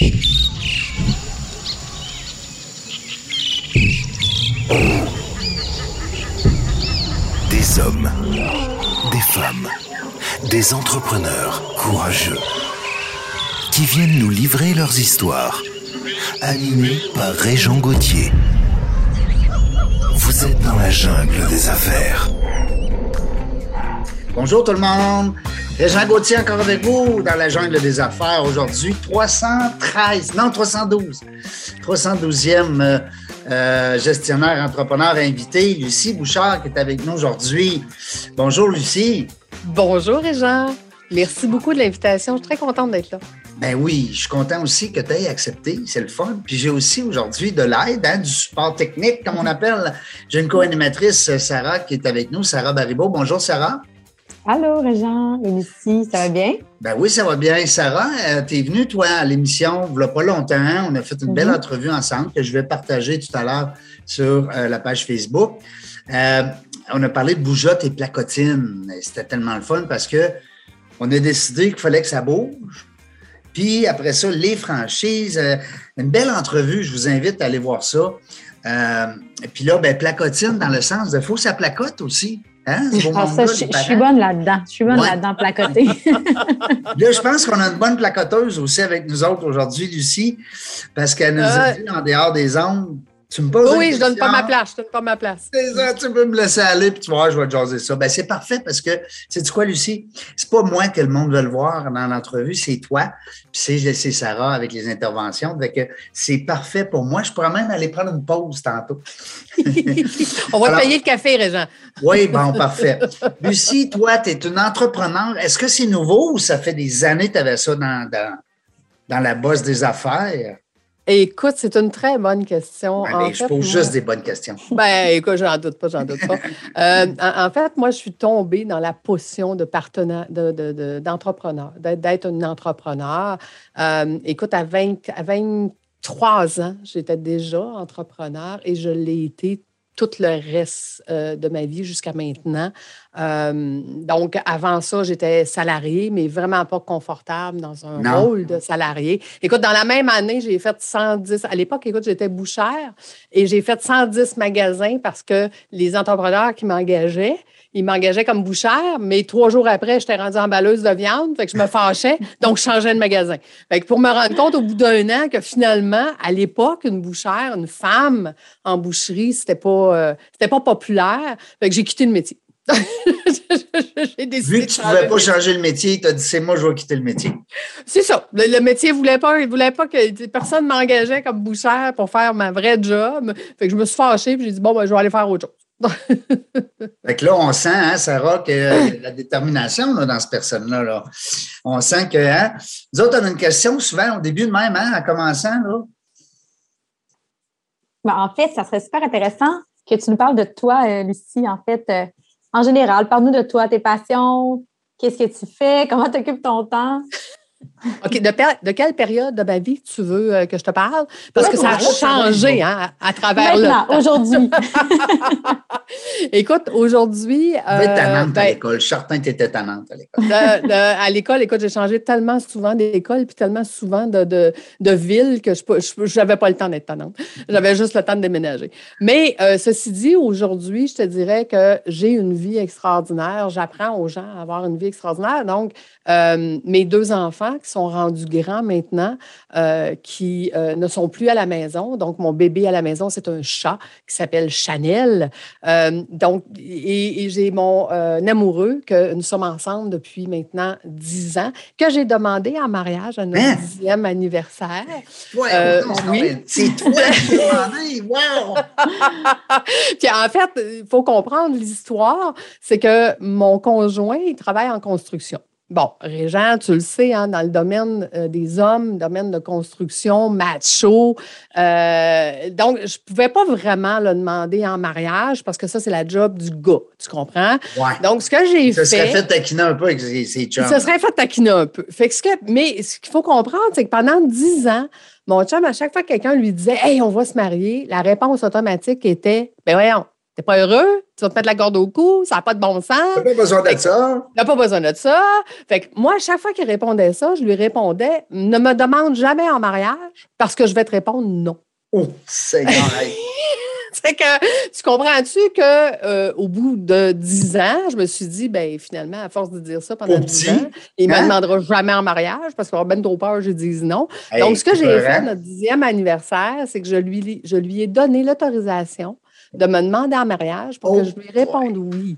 Des hommes, des femmes, des entrepreneurs courageux qui viennent nous livrer leurs histoires, animés par Régent Gauthier. Vous êtes dans la jungle des affaires. Bonjour tout le monde. Régent Gauthier encore avec vous dans la jungle des affaires aujourd'hui. 313, non 312. 312e euh, euh, gestionnaire entrepreneur invité, Lucie Bouchard qui est avec nous aujourd'hui. Bonjour Lucie. Bonjour Régent. Merci beaucoup de l'invitation. Je suis très contente d'être là. Ben oui, je suis content aussi que tu aies accepté. C'est le fun. Puis j'ai aussi aujourd'hui de l'aide, hein, du support technique, comme on appelle. J'ai une co-animatrice, Sarah, qui est avec nous, Sarah Baribeau. Bonjour Sarah. Allô, et Lucie, ça va bien? Ben oui, ça va bien. Sarah, euh, tu es venue, toi, à l'émission, il pas longtemps. On a fait une belle Mhm. entrevue ensemble que je vais partager tout à l'heure sur euh, la page Facebook. Euh, on a parlé de bougeotte et placotine. C'était tellement le fun parce que on a décidé qu'il fallait que ça bouge. Puis après ça, les franchises. euh, une belle entrevue, je vous invite à aller voir ça. Et puis là, ben, placotine dans le sens de faut que ça placote aussi. Hein? ça, je, les je suis parents. bonne là-dedans. Je suis bonne Ouais. là-dedans, placoter. Là, je pense qu'on a une bonne placoteuse aussi avec nous autres aujourd'hui, Lucie, parce qu'elle nous a Euh. dit en dehors des ondes, tu me poses Oui, une je donne pas ma place. Je donne pas ma place. C'est ça, tu peux me laisser aller, puis tu voir, je vais te jaser ça. Ben, c'est parfait parce que, sais-tu quoi, Lucie? C'est pas moi que le monde veut le voir dans l'entrevue, c'est toi, puis c'est, c'est Sarah avec les interventions. Fait que c'est parfait pour moi. Je pourrais même aller prendre une pause tantôt. On va Alors- te payer le café, Régent. Oui, bon, parfait. Lucie, toi, tu es une entrepreneur. Est-ce que c'est nouveau ou ça fait des années que tu avais ça dans, dans, dans la bosse des affaires? Écoute, c'est une très bonne question. Ouais, En mais je pose moi- juste des bonnes questions. Ben, écoute, j'en doute pas, j'en doute pas. Euh, en, en fait, moi, je suis tombée dans la potion de partenaire, de- de- de- d'entrepreneur, d'être, d'être une entrepreneur. Euh, écoute, à, 20, à 23 ans, j'étais déjà entrepreneur et je l'ai été tout le reste euh, de ma vie jusqu'à maintenant. Euh, donc, avant ça, j'étais salariée, mais vraiment pas confortable dans un Non. rôle de salarié. Écoute, dans la même année, j'ai fait 110. À l'époque, écoute, j'étais bouchère et j'ai fait 110 magasins parce que les entrepreneurs qui m'engageaient, ils m'engageaient comme bouchère, mais trois jours après, j'étais rendue emballeuse de viande, fait que je me fâchais, donc je changeais de magasin. Fait que pour me rendre compte au bout d'un an que finalement, à l'époque, une bouchère, une femme en boucherie, c'était pas, euh, c'était pas populaire. Fait que j'ai quitté le métier. j'ai décidé Vu que tu ne pouvais pas changer le métier, tu as dit c'est moi, je vais quitter le métier. C'est ça. Le, le métier voulait pas, il voulait pas que personne m'engageait comme bouchère pour faire ma vraie job. Fait que je me suis fâchée puis j'ai dit bon ben je vais aller faire autre chose. Fait que là, on sent, hein, Sarah, que euh, la détermination là, dans cette personne-là. Là. On sent que. Hein, nous autres, on a une question souvent au début de même, hein, en commençant. Là. Ben, en fait, ça serait super intéressant que tu nous parles de toi, euh, Lucie, en fait, euh, en général. Parle-nous de toi, tes passions, qu'est-ce que tu fais, comment tu occupes ton temps? OK, de, quelle période de ma vie tu veux euh, que je te parle? Parce que ça a changé hein, à, à travers Maintenant, le aujourd'hui. Écoute, aujourd'hui. Tu devais être euh, tannante à ben, l'école. Je suis certain que tu étais tannante à l'école. de- de- à l'école, écoute, j'ai changé tellement souvent d'école puis tellement souvent de, de, de ville que je n'avais pas le temps d'être tannante. J'avais juste le temps de déménager. Mais euh, ceci dit, aujourd'hui, je te dirais que j'ai une vie extraordinaire. J'apprends aux gens à avoir une vie extraordinaire. Donc, euh, mes deux enfants qui sont rendus grands maintenant, euh, qui euh, ne sont plus à la maison. Donc, mon bébé à la maison, c'est un chat qui s'appelle Chanel. Euh, donc, et, et j'ai mon amoureux que nous sommes ensemble depuis maintenant dix ans, que j'ai demandé en mariage à notre Hein? dixième anniversaire. Ouais, Euh, non, oui. C'est toi qui l'as demandé. Wow! Puis en fait, il faut comprendre l'histoire, c'est que mon conjoint, il travaille en construction. Bon, Régent, tu le sais, hein, dans le domaine euh, des hommes, domaine de construction, macho. euh, donc, je ne pouvais pas vraiment le demander en mariage parce que ça, c'est la job du gars, tu comprends? Ouais. Donc, ce que j'ai Ça fait. serait fait taquiner un peu avec ses, ses chums. Ça serait fait taquiner un peu. Fait que ce que, mais ce qu'il faut comprendre, c'est que pendant dix ans, mon chum, à chaque fois que quelqu'un lui disait Hey, on va se marier, la réponse automatique était Ben voyons, T'es pas heureux? Tu vas te mettre la corde au cou? Ça n'a pas de bon sens? T'as pas besoin de ça. T'as pas besoin de ça. Fait que moi, à chaque fois qu'il répondait ça, je lui répondais ne me demande jamais en mariage parce que je vais te répondre non. Oh, Seigneur. C'est que tu comprends-tu que euh, au bout de 10 ans, je me suis dit, ben finalement, à force de dire ça pendant Au 10 petit, ans, il ne hein? me demandera jamais en mariage parce qu'il aura bien trop peur, je dise non. Hey, Donc, ce que j'ai fait notre dixième anniversaire, c'est que je lui, je lui ai donné l'autorisation de me demander en mariage pour Oh que je lui réponde oui.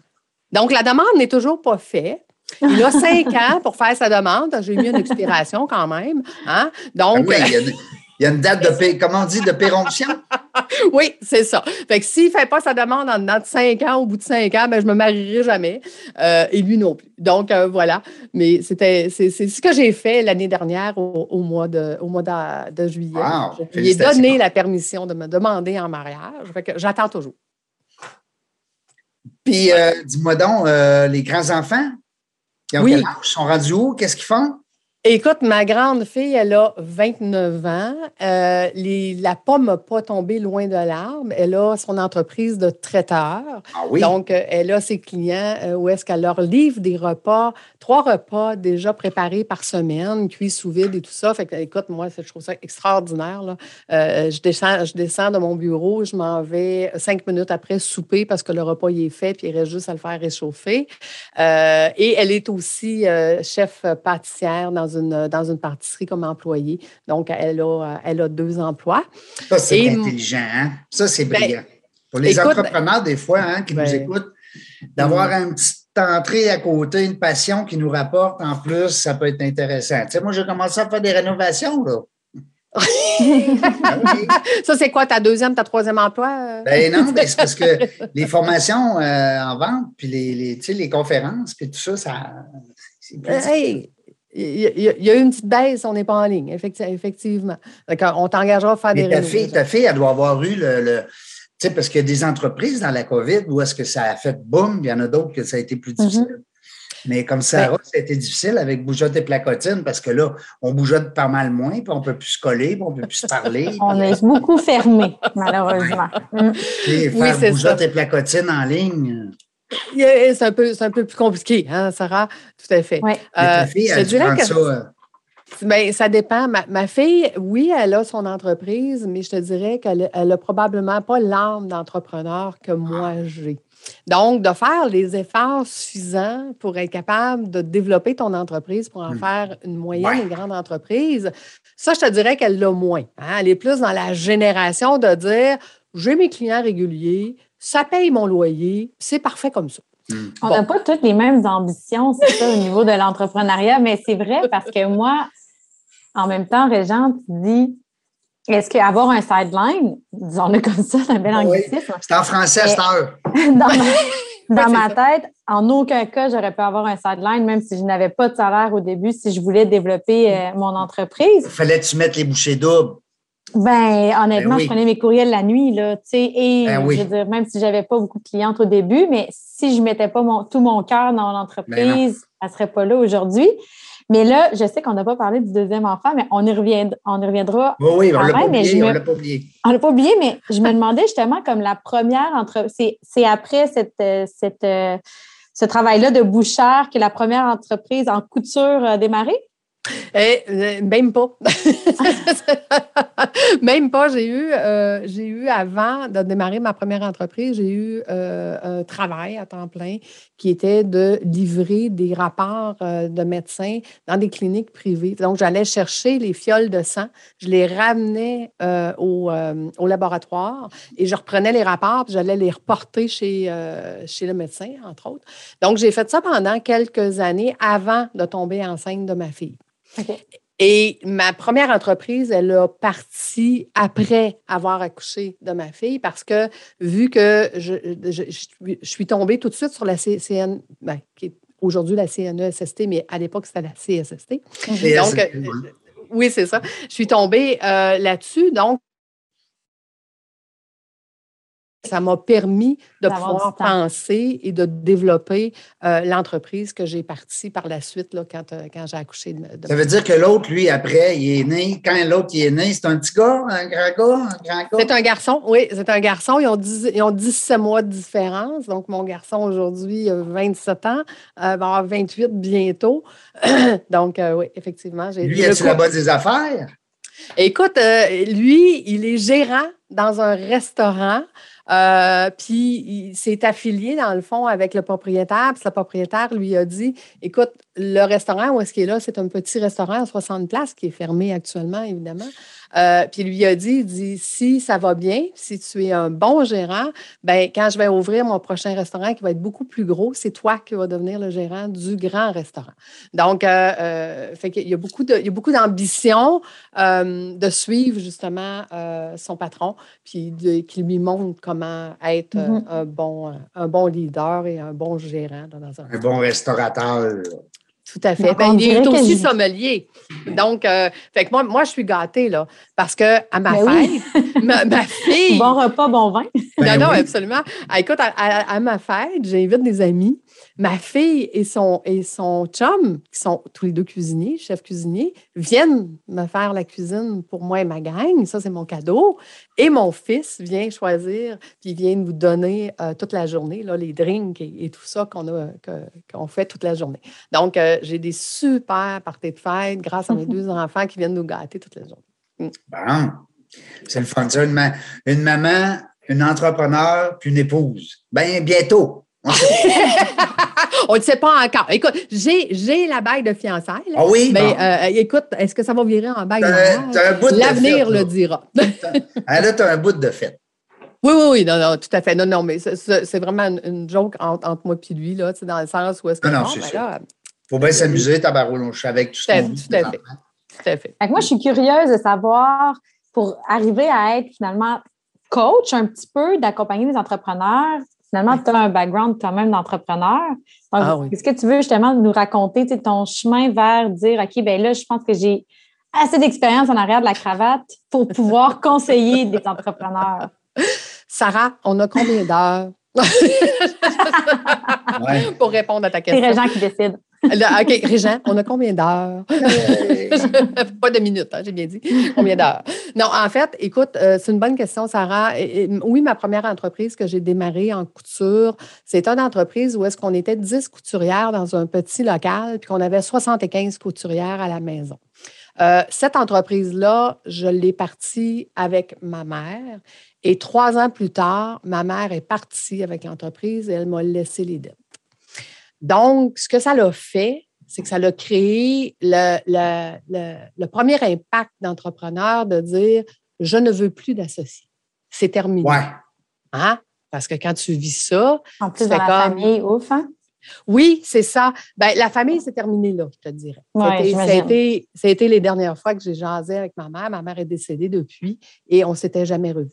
Donc, la demande n'est toujours pas faite. Il a cinq ans pour faire sa demande. J'ai mis une expiration quand même. Hein? Ah Donc, oui, il y a une- il y a une date de, pé- comment on dit, de péremption? Oui, c'est ça. Fait que s'il ne fait pas sa demande en dedans de cinq ans, au bout de cinq ans, ben, je ne me marierai jamais. Euh, et lui non plus. Donc, euh, voilà. Mais c'était, c'est, ce que j'ai fait l'année dernière au, au mois, de, au mois de, de juillet. Wow, je lui ai félicitations. donné la permission de me demander en mariage. Fait que j'attends toujours. Puis, euh, dis-moi donc, les grands-enfants, ils ont Oui. quel âge? Ils sont rendus où? Qu'est-ce qu'ils font? Écoute, ma grande fille, elle a 29 ans. Euh, les- la pomme n'a pas tombé loin de l'arbre. Elle a son entreprise de traiteur. Ah oui? Donc, euh, elle a ses clients euh, où est-ce qu'elle leur livre des repas, trois repas déjà préparés par semaine, cuits sous vide et tout ça. Fait que, écoute, moi, je trouve ça extraordinaire. là. Je, descends, je descends de mon bureau, je m'en vais cinq minutes après souper parce que le repas il est fait, puis il reste juste à le faire réchauffer. Et elle est aussi chef pâtissière dans une, dans une pâtisserie comme employée. Donc, elle a, euh, elle a deux emplois. Ça, c'est intelligent, hein? Ça, c'est Ben, brillant. Pour les écoute, entrepreneurs, des fois, hein, qui nous ben, écoutent, d'avoir une petite entrée à côté, une passion qui nous rapporte en plus, ça peut être intéressant. Tu sais, moi, j'ai commencé à faire des rénovations, là. Oui. Ça, c'est quoi ta deuxième, ta troisième emploi? euh? Ben non, ben c'est parce que les formations euh, en vente, puis les, les, les conférences, puis tout ça, ça c'est Euh, hey, il y, a- il y a eu une petite baisse, on n'est pas en ligne, effecti- effectivement. Donc, on t'engagera à faire Mais des ta fille, ta fille, elle doit avoir eu le. le- tu sais, parce qu'il y a des entreprises dans la COVID où est-ce que ça a fait boum, il y en a d'autres que ça a été plus difficile. Mais comme Sarah, Ben ça a été difficile avec bougeotte et placotine parce que là, on bougeotte pas mal moins, puis on ne peut plus se coller, puis on ne peut plus se parler. On est beaucoup fermé, malheureusement. Mm. Oui, faire c'est bougeotte ça. et placotine en ligne. C'est un, peu- c'est un peu plus compliqué, hein, Sarah? Tout à fait. Ouais. Euh, fille, je te dirais que- ça. euh, Ben, ça dépend. Ma, ma fille, oui, elle a son entreprise, mais je te dirais qu'elle elle a probablement pas l'âme d'entrepreneur que moi j'ai. Donc, de faire les efforts suffisants pour être capable de développer ton entreprise, pour en Hmm. faire une moyenne Ouais. et grande entreprise, ça, je te dirais qu'elle l'a moins. hein. Elle est plus dans la génération de dire j'ai mes clients réguliers, ça paye mon loyer, c'est parfait comme ça. On Bon. n'a pas toutes les mêmes ambitions, c'est ça, au niveau de l'entrepreneuriat, mais c'est vrai parce que moi, en même temps, Régent, tu dis, est-ce qu'avoir un sideline, disons-le comme ça, c'est un bel Oui. anglicisme, C'est en français à cette heure. dans ma, dans c'est ma ça. tête, en aucun cas, j'aurais pu avoir un sideline, même si je n'avais pas de salaire au début, si je voulais développer euh, mon entreprise. Fallait que tu mettes les bouchées doubles? Ben, honnêtement, Ben oui. je prenais mes courriels la nuit, là, tu sais, et Ben oui. je veux dire, même si j'avais pas beaucoup de clientes au début, mais si je mettais pas mon, tout mon cœur dans Ben l'entreprise, elle serait pas là aujourd'hui. Mais là, je sais qu'on n'a pas parlé du deuxième enfant, mais on y reviendra, on y reviendra. Oui, oui, on ne l'a pas oublié, on me- l'a pas oublié. On l'a pas oublié, mais je me demandais justement comme la première entre, c'est, après cette, euh, cette, euh, ce travail-là de bouchard que la première entreprise en couture a démarré? Eh, euh, même pas. même pas. J'ai eu, euh, eu, avant de démarrer ma première entreprise, j'ai eu euh, un travail à temps plein qui était de livrer des rapports de médecins dans des cliniques privées. Donc, j'allais chercher les fioles de sang, je les ramenais au, au laboratoire et je reprenais les rapports, puis j'allais les reporter chez, chez le médecin, entre autres. Donc, j'ai fait ça pendant quelques années avant de tomber enceinte de ma fille. Et ma première entreprise, elle a parti après avoir accouché de ma fille parce que vu que je, je- je suis- je suis tombée tout de suite sur la CN, ben, qui est aujourd'hui la CNESST, mais à l'époque, c'était la CSST. Et Donc, c'est- euh, oui, c'est ça. Je suis tombée euh, là-dessus. Donc, ça m'a permis de pouvoir penser et de développer euh, l'entreprise que j'ai partie par la suite là, quand, euh, quand j'ai accouché de, de Ça veut dire que l'autre, lui, après, il est né. Quand l'autre il est né, c'est un petit gars, un grand gars, un grand gars? C'est un garçon, oui, c'est un garçon. Ils ont, 10 ils ont 17 mois de différence. Donc, mon garçon, aujourd'hui, a 27 ans, euh, va avoir 28 bientôt. Donc, euh, oui, effectivement. j'ai- Lui, est-tu là-bas couple- des affaires? Écoute, euh, lui, il est gérant dans un restaurant. Euh, puis il s'est affilié, dans le fond, avec le propriétaire. Puis le propriétaire lui a dit Écoute, le restaurant où est-ce qu'il est là, c'est un petit restaurant à 60 places qui est fermé actuellement, évidemment. Euh, puis il lui a dit, il dit si ça va bien, si tu es un bon gérant, ben quand je vais ouvrir mon prochain restaurant qui va être beaucoup plus gros, c'est toi qui vas devenir le gérant du grand restaurant. Donc, euh, euh, fait qu'il y a beaucoup de, il y a beaucoup d'ambition euh, de suivre justement euh, son patron, puis de- qui lui montre comment être Mhm. un bon, un bon leader et un bon gérant dans un Un bon restaurateur. Tout à fait. Ben, il est aussi sommelier. Donc, euh, fait que moi, moi, je suis gâtée, là, parce que à ma Ben oui. fête, ma, ma fille. Bon repas, bon vin. Ben non, non, oui. absolument. Ah, écoute, à, à- à ma fête, j'invite des amis. Ma fille et son, et son chum, qui sont tous les deux cuisiniers, chefs cuisiniers, viennent me faire la cuisine pour moi et ma gang. Ça, c'est mon cadeau. Et mon fils vient choisir, puis il vient nous donner euh, toute la journée, là, les drinks et, et tout ça qu'on a que- qu'on fait toute la journée. Donc, euh, j'ai des super parties de fête grâce à mes deux enfants qui viennent nous gâter toute la journée. Bon. C'est le fun. ça. Une, ma- une maman, une entrepreneur, puis une épouse. Ben, bientôt. On ne le sait pas encore. Écoute, j'ai j'ai la bague de fiançailles. là. Ah oui? Mais euh, écoute, est-ce que ça va virer en bague de T'as- mariage? t'as un bout de L'avenir le dira. Ah, là, tu as un bout de fête. Oui, oui, oui, non, non, tout à fait. Non, non, mais c'est- vraiment une, joke entre, entre moi et lui, là, tu sais, dans le sens où est-ce que. Non, non, c'est ben sûr. là, faut bien s'amuser, tabarouche, avec tout ce Tout à- qu'on vit, tout à les fait. tout à fait. Fait que moi, je suis curieuse de savoir, pour arriver à être finalement coach un petit peu, d'accompagner les entrepreneurs, finalement, tu as un background quand même d'entrepreneur. Donc, Ah oui. Est-ce que tu veux justement nous raconter ton chemin vers dire, OK, ben là, je pense que j'ai assez d'expérience en arrière de la cravate pour pouvoir conseiller des entrepreneurs? Sarah, on a combien d'heures? Ouais. pour répondre à ta C'est question? Régent qui décide. Là, OK, Régent, on a combien d'heures? pas de minutes, hein, j'ai bien dit. Combien d'heures? Non, en fait, écoute, euh, c'est une bonne question, Sarah. Et- et, oui, ma première entreprise que j'ai démarrée en couture, c'est une entreprise où est-ce qu'on était 10 couturières dans un petit local, puis qu'on avait 75 couturières à la maison. Euh, cette entreprise-là, je l'ai partie avec ma mère. Et trois ans plus tard, ma mère est partie avec l'entreprise et elle m'a laissé les dettes. Donc, ce que ça l'a fait, c'est que ça l'a créé le, le- le- le premier impact d'entrepreneur de dire je ne veux plus d'associés. C'est terminé. Ouais. Hein? Parce que quand tu vis ça, En plus, dans la comme- famille, ouf, hein? oui, c'est ça. Ben, la famille, c'est terminé là, je te dirais. Ouais, C'était- ça, a été, ça a été les dernières fois que j'ai jasé avec ma mère. Ma mère est décédée depuis et on ne s'était jamais revus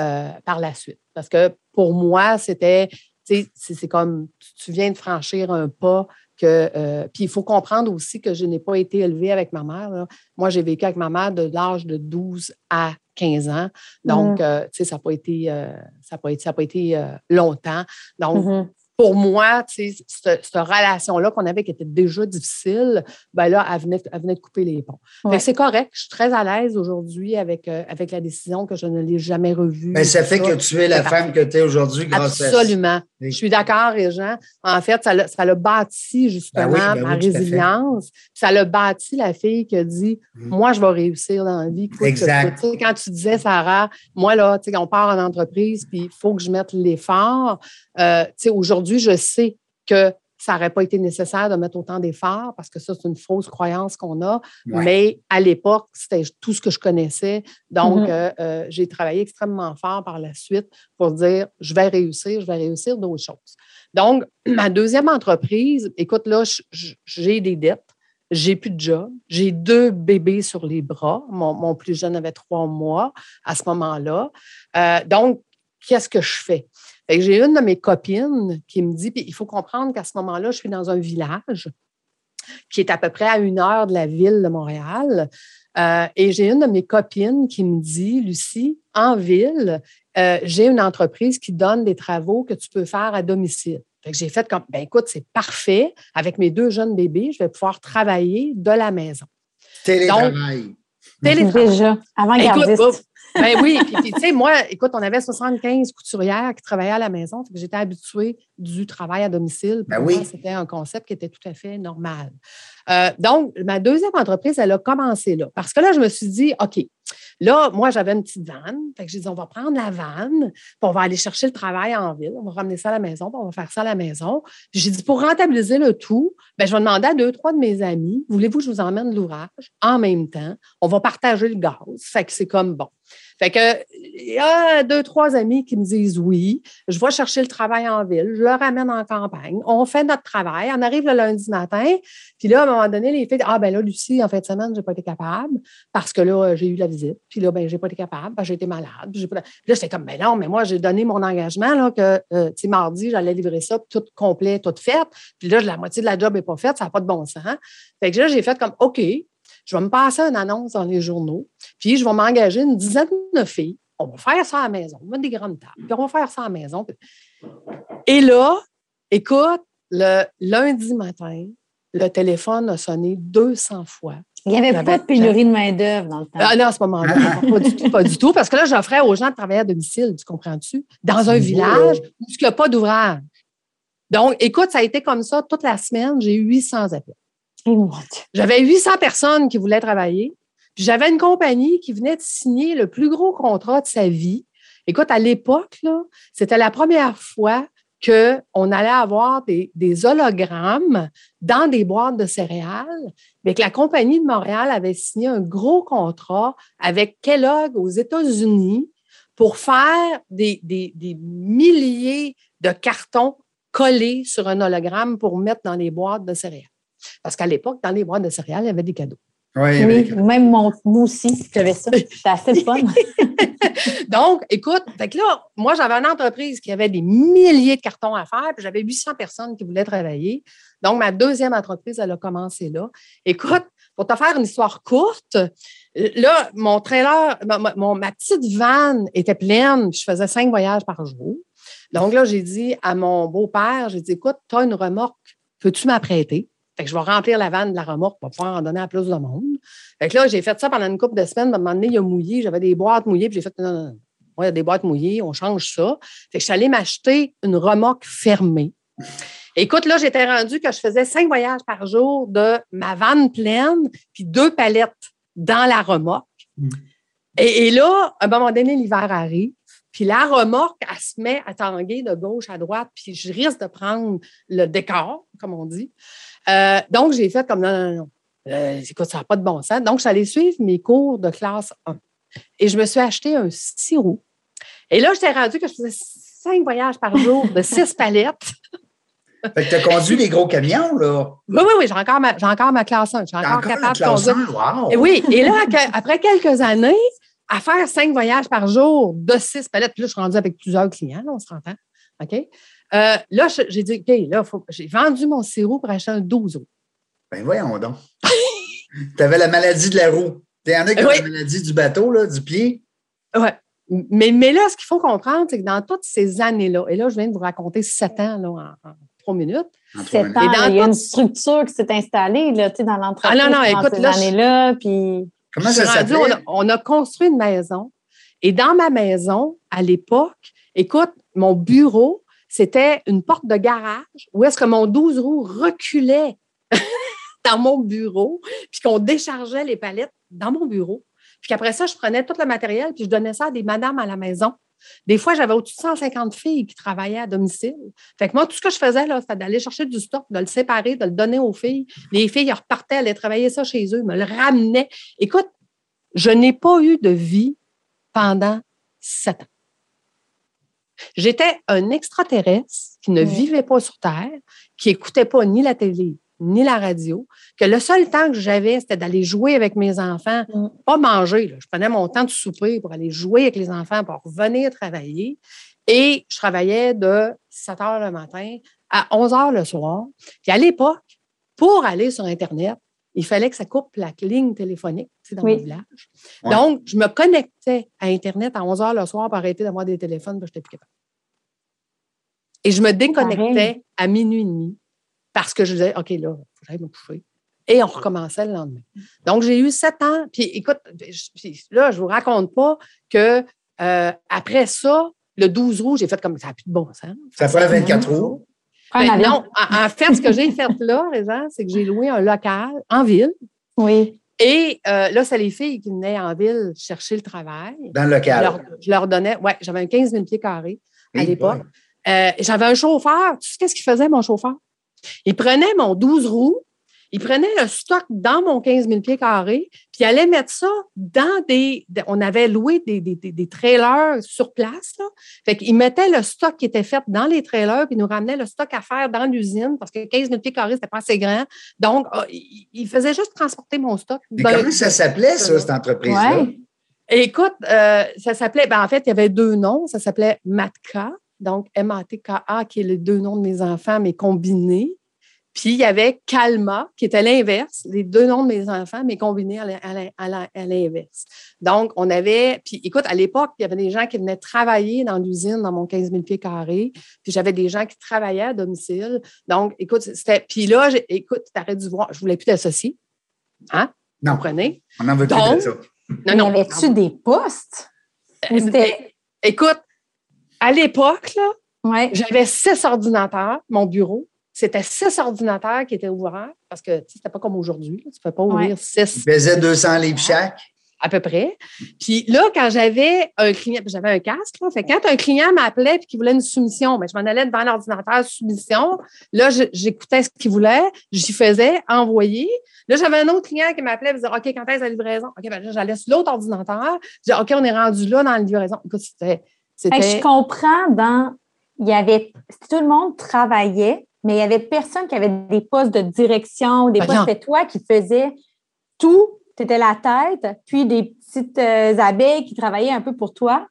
euh, par la suite. Parce que pour moi, c'était, c'est c'est comme tu- viens de franchir un pas que. euh, puis il faut comprendre aussi que je n'ai pas été élevée avec ma mère. là. Moi, j'ai vécu avec ma mère de l'âge de 12 à 15 ans. Donc, Mm. euh, tu sais, ça n'a pas été, euh, ça a pas été, ça a pas été longtemps. Donc, Mhm. Pour moi, tu sais, cette, relation-là qu'on avait qui était déjà difficile, ben là, elle venait, elle venait de couper les ponts. Fait que Ouais. C'est correct. Je suis très à l'aise aujourd'hui avec, euh, avec la décision que je ne l'ai jamais revue. Mais ça fait que tu es la C'est femme que tu es aujourd'hui grâce à ça. Absolument. Je suis d'accord, Régent. En fait, ça l'a ça l'a bâti justement Ben oui, ben ma oui, résilience. Ça l'a bâti la fille qui a dit Mm. Moi, je vais réussir dans la vie. que Exact. coûte. Tu sais, Quand tu disais, Sarah, moi, là, tu sais, on part en entreprise, puis il faut que je mette l'effort. Euh, tu sais, Aujourd'hui, je sais que ça n'aurait pas été nécessaire de mettre autant d'efforts parce que ça, c'est une fausse croyance qu'on a. Ouais. Mais à l'époque, c'était tout ce que je connaissais. Donc, Mhm. euh, euh, j'ai travaillé extrêmement fort par la suite pour dire, je vais réussir, je vais réussir d'autres choses. Donc, ma deuxième entreprise, écoute, là, j'ai des dettes. J'ai plus de job. J'ai deux bébés sur les bras. Mon, mon plus jeune avait trois mois à ce moment-là. Euh, donc, qu'est-ce que je fais? Fait que j'ai une de mes copines qui me dit, puis il faut comprendre qu'à ce moment-là, je suis dans un village qui est à peu près à une heure de la ville de Montréal. Euh, et j'ai une de mes copines qui me dit, Lucie, en ville, euh, j'ai une entreprise qui donne des travaux que tu peux faire à domicile. j'ai fait comme, ben écoute, c'est parfait. Avec mes deux jeunes bébés, je vais pouvoir travailler de la maison. Télétravail. télétravail. Déjà, avant-gardiste. Ben oui, puis, tu sais, moi, écoute, on avait 75 couturières qui travaillaient à la maison, j'étais habituée du travail à domicile. Ben oui. C'était un concept qui était tout à fait normal. Euh, donc, ma deuxième entreprise, elle a commencé là. Parce que là, je me suis dit, OK, là, moi, j'avais une petite vanne. Fait que j'ai dit, on va prendre la vanne, puis on va aller chercher le travail en ville. On va ramener ça à la maison, puis on va faire ça à la maison. j'ai dit, pour rentabiliser le tout, ben, je vais demander à deux, trois de mes amis, voulez-vous que je vous emmène l'ouvrage en même temps? On va partager le gaz. Fait que c'est comme bon. Fait que, il y a deux, trois amis qui me disent oui. Je vais chercher le travail en ville. Je le ramène en campagne. On fait notre travail. On arrive le lundi matin. Puis là, à un moment donné, les filles disent Ah, ben là, Lucie, en fin de semaine, je n'ai pas été capable parce que là, j'ai eu la visite. Puis là, ben, j'ai pas été capable j'ai été malade. Puis là, j'étais comme Ben non, mais moi, j'ai donné mon engagement là, que, euh, mardi, j'allais livrer ça tout complet, tout fait. Puis là, la moitié de la job n'est pas faite. Ça n'a pas de bon sens. Fait que là, j'ai fait comme OK, je vais me passer une annonce dans les journaux, puis je vais m'engager une dizaine de filles. On va faire ça à la maison. On va mettre des grandes tables, puis on va faire ça à la maison. Et là, écoute, le lundi matin, le téléphone a sonné 200 fois. Il n'y avait pas de pénurie de main-d'œuvre dans le temps. Ah non, à ce moment-là, pas du tout, pas du tout. Parce que là, j'offrais aux gens de travailler à domicile, tu comprends-tu? Dans un village où il n'y a pas d'ouvrage. Donc, écoute, ça a été comme ça toute la semaine. J'ai eu 800 appels. J'avais 800 personnes qui voulaient travailler. J'avais une compagnie qui venait de signer le plus gros contrat de sa vie. Écoute, à l'époque, c'était la première fois qu'on allait avoir des, hologrammes dans des boîtes de céréales, mais que la compagnie de Montréal avait signé un gros contrat avec Kellogg aux États-Unis pour faire des, des milliers de cartons collés sur un hologramme pour mettre dans les boîtes de céréales. Parce qu'à l'époque, dans les boîtes de céréales, il y avait des cadeaux. Oui, même mon, moi aussi, j'avais ça. C'était assez fun. Donc, écoute, là, moi, j'avais une entreprise qui avait des milliers de cartons à faire, puis j'avais 800 personnes qui voulaient travailler. Donc, ma deuxième entreprise, elle a commencé là. Écoute, pour te faire une histoire courte, là, mon trailer, ma, ma petite vanne était pleine, je faisais cinq voyages par jour. Donc là, j'ai dit à mon beau-père, j'ai dit, écoute, tu as une remorque, peux-tu m'apprêter? Fait que je vais remplir la vanne de la remorque pour pouvoir en donner à plus de monde. Fait que là, j'ai fait ça pendant une couple de semaines. À un moment donné, il a mouillé. J'avais des boîtes mouillées. Puis j'ai fait, non, non, non. il y a des boîtes mouillées. On change ça. Fait que je suis allée m'acheter une remorque fermée. Écoute, là, j'étais rendu que je faisais cinq voyages par jour de ma vanne pleine, puis deux palettes dans la remorque. Mm. Et, et, là, à un moment donné, l'hiver arrive. Puis la remorque, elle se met à tanguer de gauche à droite, puis je risque de prendre le décor, comme on dit. Euh, donc, j'ai fait comme non, non, non. Euh, écoute, ça n'a pas de bon sens. Donc, j'allais suivre mes cours de classe 1. Et je me suis acheté un sirop. Et là, j'étais rendu que je faisais cinq voyages par jour de six palettes. Fait que tu as conduit les gros camions, là. Oui, oui, oui, j'ai encore, ma, encore ma classe 1. Je suis encore, capable de conduire. Et oui, et là, après quelques années, à faire cinq voyages par jour de six palettes, puis là, je suis rendue avec plusieurs clients, on se entend. OK? Euh, là, j'ai dit, OK, là, j'ai vendu mon sirop pour acheter un 12 euros. Ben voyons donc. tu avais la maladie de la roue. Il y en a qui ont la maladie du bateau, là, du pied. Oui. Mais, mais là, ce qu'il faut comprendre, c'est que dans toutes ces années-là, et là, je viens de vous raconter sept ans là, en, trois minutes. Sept ans, il y a une structure qui s'est installée là, dans l'entreprise ah, non, non, écoute, ces années-là. Puis... Comment ça s'appelle? On, on, a construit une maison. Et dans ma maison, à l'époque, écoute, mon bureau, c'était une porte de garage où est-ce que mon 12 roues reculait dans mon bureau, puis qu'on déchargeait les palettes dans mon bureau. Puis qu'après ça, je prenais tout le matériel, puis je donnais ça à des madames à la maison. Des fois, j'avais au-dessus de 150 filles qui travaillaient à domicile. Fait que moi, tout ce que je faisais, là, c'était d'aller chercher du stock, de le séparer, de le donner aux filles. Les filles, elles repartaient, allaient travailler ça chez eux, me le ramenaient. Écoute, je n'ai pas eu de vie pendant sept ans. J'étais un extraterrestre qui ne vivait pas sur Terre, qui écoutait pas ni la télé, ni la radio, que le seul temps que j'avais, c'était d'aller jouer avec mes enfants, mm. pas manger. Je prenais mon temps de souper pour aller jouer avec les enfants, pour revenir travailler. Et je travaillais de 7 heures le matin à 11 heures le soir. Puis à l'époque, pour aller sur Internet, il fallait que ça coupe la ligne téléphonique. Dans Oui. mon village. Ouais. Donc, je me connectais à Internet à 11 h le soir pour arrêter d'avoir des téléphones, parce que je n'étais plus capable. Et je me déconnectais Pareil. à minuit et demi parce que je disais, OK, là, il faut que j'aille me coucher. Et on recommençait le lendemain. Donc, j'ai eu sept ans. Puis, écoute, puis là, je ne vous raconte pas que euh, après ça, le 12 rouge, j'ai fait comme ça n'a plus de bon sens. Ça fait 24 roues? Un Ben non, en, en fait, ce que j'ai fait là, Régent, c'est que j'ai loué un local en ville. Oui. Et euh, là, c'est les filles qui venaient en ville chercher le travail. Dans le Je local. leur, je leur donnais, ouais, j'avais un 15 000 pieds carrés à Oui, l'époque. Euh, j'avais un chauffeur. Tu sais qu'est-ce qu'il faisait, mon chauffeur? Il prenait mon 12 roues, il prenait le stock dans mon 15 000 pieds carrés, puis il allait mettre ça dans des. on avait loué des, des, des- des trailers sur place. Là. Fait qu'il mettait le stock qui était fait dans les trailers, puis il nous ramenait le stock à faire dans l'usine parce que 15 000 pieds carrés, c'était pas assez grand. Donc, ah, il, faisait juste transporter mon stock. Comment ça s'appelait, ça, cette entreprise-là? Ouais. Écoute, euh, ça s'appelait, ben en fait, il y avait deux noms. Ça s'appelait Matka, donc M-A-T-K-A, qui est les deux noms de mes enfants, mais combinés. Puis il y avait Calma, qui était l'inverse, les deux noms de mes enfants, mais combinés à l'in- à l'in- à l'in- à l'inverse. Donc, on avait, puis écoute, à l'époque, il y avait des gens qui venaient travailler dans l'usine, dans mon 15 000 pieds carrés, puis j'avais des gens qui travaillaient à domicile. Donc, écoute, c'était, puis là, écoute, tu aurais dû voir, je voulais plus t'associer. Hein? Vous Non, comprenez? on n'en veut plus Donc, de ça. Non, non. Y avait-tu des postes? Euh, Écoute, à l'époque, là, Ouais. j'avais six ordinateurs, mon bureau. C'était six ordinateurs qui étaient ouverts parce que tu sais, c'était pas comme aujourd'hui. Tu ne peux pas ouvrir Ouais. six Il pesait 200 livres chaque. à peu près. Puis là, quand j'avais un client, j'avais un casque, là, fait quand un client m'appelait et qu'il voulait une soumission, ben, je m'en allais devant l'ordinateur soumission. Là, j'écoutais ce qu'il voulait, j'y faisais, envoyer. Là, j'avais un autre client qui m'appelait et disait OK, quand est-ce la livraison? OK, ben là, j'allais sur l'autre ordinateur. Je disais OK, on est rendu là dans la livraison. Écoute, c'était- je comprends dans. Il y avait. Tout le monde travaillait, mais il y avait personne qui avait des postes de direction, des postes. C'était toi qui faisais tout. Tu étais la tête, puis des petites euh, abeilles qui travaillaient un peu pour toi.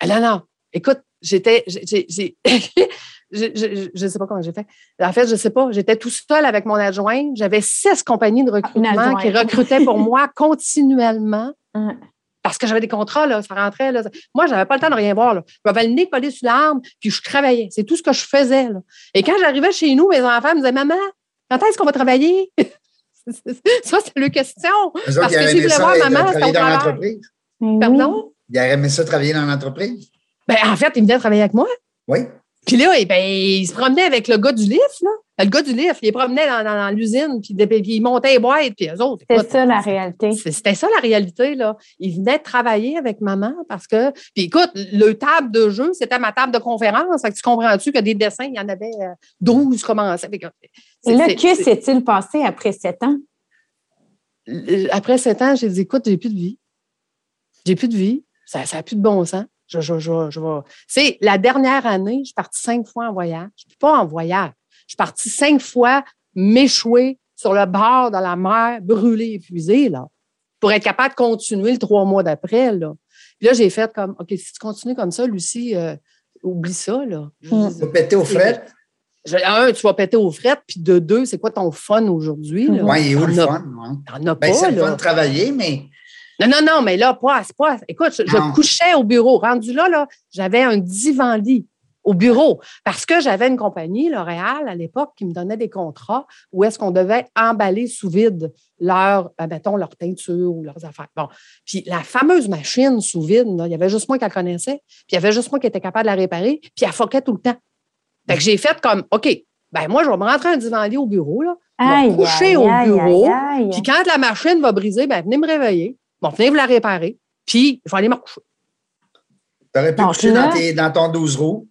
Ah Non, non. Écoute, j'étais. j'ai- j'ai- Je ne sais pas comment j'ai fait. En fait, je ne sais pas. J'étais tout seul avec mon adjoint. J'avais six compagnies de recrutement adjointe. qui recrutaient pour moi continuellement. parce que j'avais des contrats, là, ça rentrait. Là. Moi, je n'avais pas le temps de rien voir. Là. J'avais le nez collé sur l'arme, puis je travaillais. C'est tout ce que je faisais. Là. Et quand j'arrivais chez nous, mes enfants me disaient Maman, quand est-ce qu'on va travailler? ça, c'est le question. Autres, Parce que aimé voulaient voir être- maman, c'était au dans travail. Pardon? Ils auraient aimé ça travailler dans l'entreprise? Ben, en fait, ils venaient travailler avec moi. Oui. Puis là, eh ben, il se promenait avec le gars du lift, là. Le gars du lift, il les promenait dans, dans- dans l'usine, puis, puis il montait les boîtes, puis eux autres. Écoute, ça la réalité. C'était ça la réalité, là. Ils venaient travailler avec maman parce que. Puis écoute, le table de jeu, c'était ma table de conférence. Fait que tu comprends-tu que des dessins, il y en avait euh, 12 commencés. Fait que, c'est- Et là, que s'est-il passé après sept ans? Après sept ans, j'ai dit, écoute, j'ai plus de vie. J'ai plus de vie. Ça n'a plus de bon sens. Je, je, je, je la dernière année, je suis partie cinq fois en voyage. Pas en voyage. Je suis partie cinq fois m'échouer sur le bord de la mer, brûlée, épuisée, là, pour être capable de continuer le trois mois d'après, là. Puis là, j'ai fait comme, OK, si tu continues comme ça, Lucie, euh, oublie ça, là. Mm. Tu vas péter aux frettes? un, tu vas péter aux frettes, puis de deux, c'est quoi ton fun aujourd'hui, là? Oui, il est où le as- fun? ouais? T'en as Ben, pas, c'est le là. fun de travailler, mais Non, non, non, mais là, pas, c'est pas. Écoute, je, je couchais au bureau. Rendu là, là, j'avais un divan-lit au bureau parce que j'avais une compagnie, L'Oréal, à l'époque, qui me donnait des contrats où est-ce qu'on devait emballer sous vide leur, ben, mettons, leur teinture ou leurs affaires. Bon. Puis la fameuse machine sous vide, là, il y avait juste moi qui la connaissais, puis il y avait juste moi qui était capable de la réparer, puis elle foquait tout le temps. Fait que j'ai fait comme, OK, ben moi, je vais me rentrer un divan-lit au bureau, là, Aïe, coucher aïe, au aïe, bureau, aïe, aïe. puis quand la machine va briser, ben venez me réveiller. Bon, venez vous la réparer. Puis je vais aller me recoucher. tu aurais pu coucher dans, tes- dans ton 12 roues.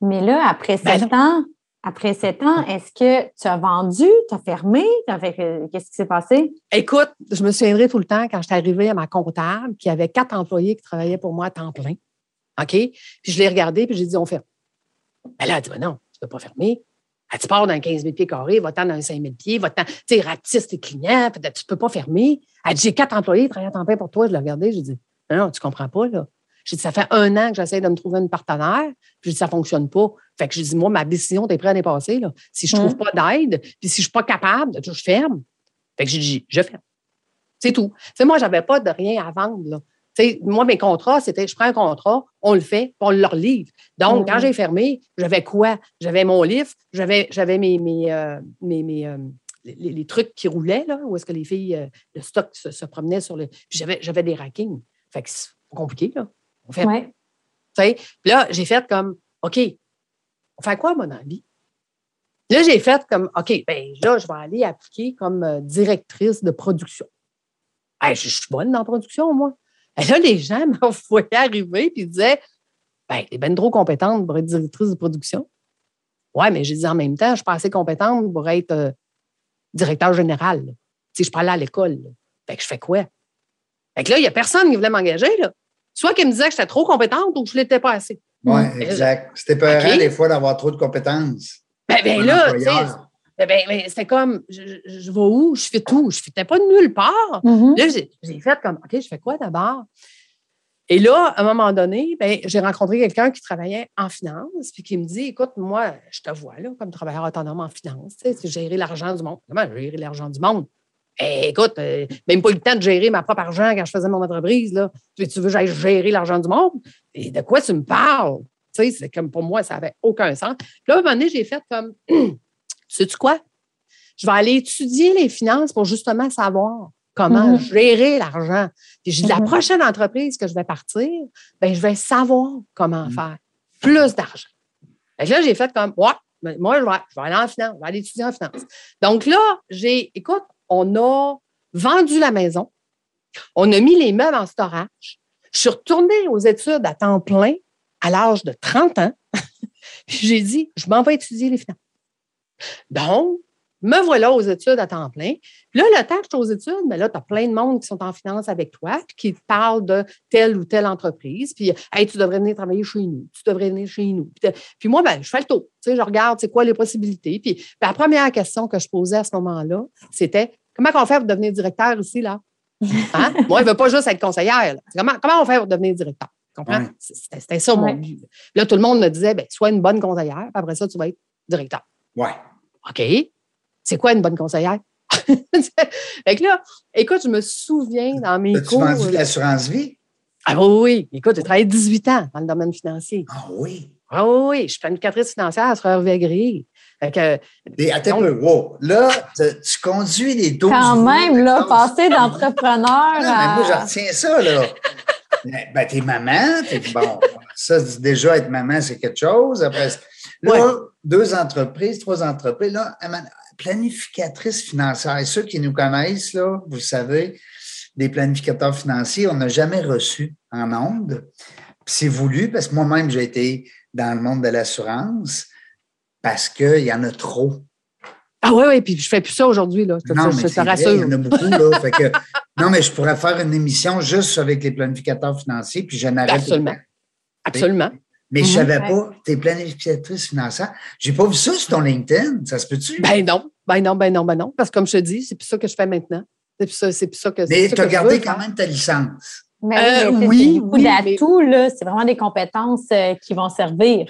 Mais là, après Ben sept ans, après sept ans, est-ce que tu as vendu, tu as fermé, qu'est-ce qui s'est passé? Écoute, je me souviendrai tout le temps quand j'étais arrivée à ma comptable, qui avait quatre employés qui travaillaient pour moi à temps plein. OK? Puis je l'ai regardé, puis j'ai dit, on ferme. Ben là, elle dit, Ben non, tu ne peux pas fermer. Elle dit, tu pars dans 15 000 pieds carrés, va-t'en dans 5 000 pieds, va-t'en, tu sais, rapetisse tes clients, tu ne peux pas fermer. Elle dit, j'ai quatre employés qui travaillent à temps plein pour toi. Je l'ai regardé, j'ai dit, non, non, tu comprends pas, là. J'ai dit, ça fait un an que j'essaie de me trouver une partenaire, puis j'ai dit, ça ne fonctionne pas. Fait que j'ai dit, moi, ma décision, t'es prêt à dépasser, là. Si je ne trouve pas d'aide, puis si je ne suis pas capable, je ferme. Fait que j'ai dit, je ferme. C'est tout. Tu sais, moi, je n'avais pas de rien à vendre. Là. Moi, mes contrats, c'était je prends un contrat, on le fait, puis on leur livre. Donc, quand Mhm. j'ai fermé, j'avais quoi? J'avais mon livre, j'avais, j'avais mes, mes, euh, mes, mes, euh, les, les trucs qui roulaient, là, où est-ce que les filles, euh, le stock se, se promenait sur le. Puis j'avais, j'avais des rackings. Fait que c'est compliqué, là. On fait, Ouais. Puis là, j'ai fait comme, OK, on fait quoi, mon envie? Là, j'ai fait comme, OK, ben là, je vais aller appliquer comme euh, directrice de production. Hey, je, je suis bonne dans la production, moi. Et là, les gens me voyaient arriver et disaient, ben, t'es bien trop compétente pour être directrice de production. Ouais, mais j'ai dit en même temps, je suis pas assez compétente pour être euh, directeur général. Tu sais, je parlais à l'école. là. Fait que je fais quoi? Fait que là, il n'y a personne qui voulait m'engager, là. Soit qui me disait que j'étais trop compétente ou que je ne l'étais pas assez. Oui, exact. C'était peurant OK. des fois d'avoir trop de compétences. Ben, ben là, tu sais, ben, ben, ben, c'était comme, je, je, je vais où? Je fais tout. Je ne pas de nulle part. Mhm. Là, j'ai j'ai fait comme, OK, je fais quoi d'abord? Et là, à un moment donné, ben, j'ai rencontré quelqu'un qui travaillait en finance, puis qui me dit, écoute, moi, je te vois là, comme travailleur autonome en finance, tu sais, c'est gérer l'argent du monde. Comment gérer l'argent du monde? Eh, écoute, euh, même pas eu le temps de gérer ma propre argent quand je faisais mon entreprise. Là. Tu, tu veux que j'aille gérer l'argent du monde? Et de quoi tu me parles? Tu sais, c'est comme pour moi, ça n'avait aucun sens. Puis là, à un moment donné, j'ai fait comme, sais-tu quoi? Je vais aller étudier les finances pour justement savoir comment Mhm. gérer l'argent. Puis j'ai dit, la Mhm. prochaine entreprise que je vais partir, ben, je vais savoir comment Mhm. faire plus d'argent. Là, j'ai fait comme, ouais, ben, moi, je vais, je vais aller en finance, je vais aller étudier en finance. Donc là, j'ai, écoute, on a vendu la maison, on a mis les meubles en storage. Je suis retournée aux études à temps plein à l'âge de 30 ans. J'ai dit, je m'en vais étudier les finances. Donc, me voilà aux études à temps plein. Là, le temps que je suis aux études, ben là, tu as plein de monde qui sont en finance avec toi, puis qui te parlent de telle ou telle entreprise. Puis, hey, tu devrais venir travailler chez nous. Tu devrais venir chez nous. Puis, moi, ben, je fais le tour. Tu sais, je regarde, c'est quoi les possibilités. Puis la première question que je posais à ce moment-là, c'était comment on fait pour devenir directeur ici, là? Hein? Moi, je ne veux pas juste être conseillère. là. Comment, comment on fait pour devenir directeur? Tu comprends? Ouais. C'était ça mon Ouais. but. Là, tout le monde me disait, ben, sois une bonne conseillère, puis après ça, tu vas être directeur. Ouais. OK. C'est quoi une bonne conseillère? fait que là, écoute, je me souviens dans mes As-tu cours. vendu de l'assurance vie? Ah oui, oui. Écoute, j'ai travaillé 18 ans dans le domaine financier. Ah oui? Ah oui, oui. Je suis planificatrice financière à Sœur Végry. Fait que, Et attends un peu. Wow. Là, tu, tu conduis les 12 Quand roues, même, là, passer d'entrepreneur moi, je à. retiens ça, là. Ben, ben, t'es maman, t'es bon. Ça, déjà, être maman, c'est quelque chose. Après, là, deux entreprises, trois entreprises. Là, planificatrice financière. Et ceux qui nous connaissent, là, vous le savez, des planificateurs financiers, on n'a jamais reçu en ondes. Puis c'est voulu parce que moi-même, j'ai été dans le monde de l'assurance parce qu'il y en a trop. ah oui, oui, puis je fais plus ça aujourd'hui, là. Je, Non, je- mais rassure. il y en a beaucoup, là. Fait que, non, mais je pourrais faire une émission juste avec les planificateurs financiers, puis je n'arrête Absolument. Absolument. Mais je Mhm. savais pas, t'es planificatrice financière. J'ai pas vu ça sur ton LinkedIn. Ça se peut-tu? Ben non, ben non, ben non, ben non. Parce que comme je te dis, c'est plus ça que je fais maintenant. C'est plus ça, c'est plus ça que mais ça tu as gardé veux quand même ta licence. Mais Euh, oui, mais oui, oui, mais- là. C'est vraiment des compétences euh, qui vont servir.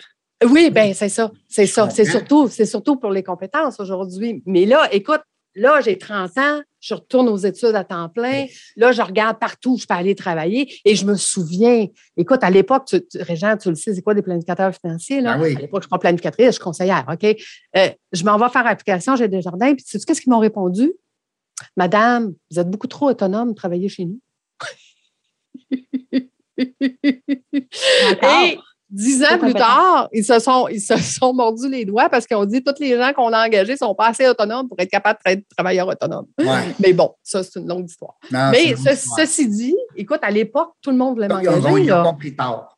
Oui, ben c'est ça. C'est ça. C'est surtout, c'est surtout pour les compétences aujourd'hui. Mais là, écoute, là, j'ai 30 ans, je retourne aux études à temps plein. Là, je regarde partout où je peux aller travailler et je me souviens. Écoute, à l'époque, tu, tu- Régent, tu le sais, c'est quoi des planificateurs financiers? Là? Ben oui. À l'époque, je suis pas planificatrice, je suis conseillère, OK? Euh, je m'en vais faire application, j'ai des jardins, puis tu sais qu'est-ce qu'ils m'ont répondu? Madame, vous êtes beaucoup trop autonome de travailler chez nous. Et dix ans plus tard, ils se sont, ils se sont mordus les doigts parce qu'on dit que tous les gens qu'on a engagés sont pas assez autonomes pour être capables d'être travailleurs autonomes. Ouais. Mais bon, ça, c'est une longue histoire. Non, Mais ce- ceci dit, écoute, à l'époque, tout le monde voulait m'engager. ils ont compris tard.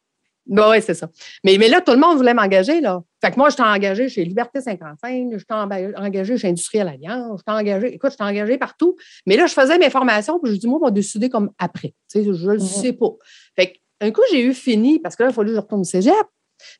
oui, c'est ça. Mais, mais là, tout le monde voulait m'engager. là. Fait que moi, j'étais engagée chez Liberté 55, j'étais engagée chez Industriel Alliance, j'étais engagée, écoute, j'étais engagée partout. Mais là, je faisais mes formations, puis je dis, moi, on va décider comme après. Tu sais, je ne Mhm. sais pas. Fait un coup, j'ai eu fini, parce que là, il fallait que je retourne au cégep.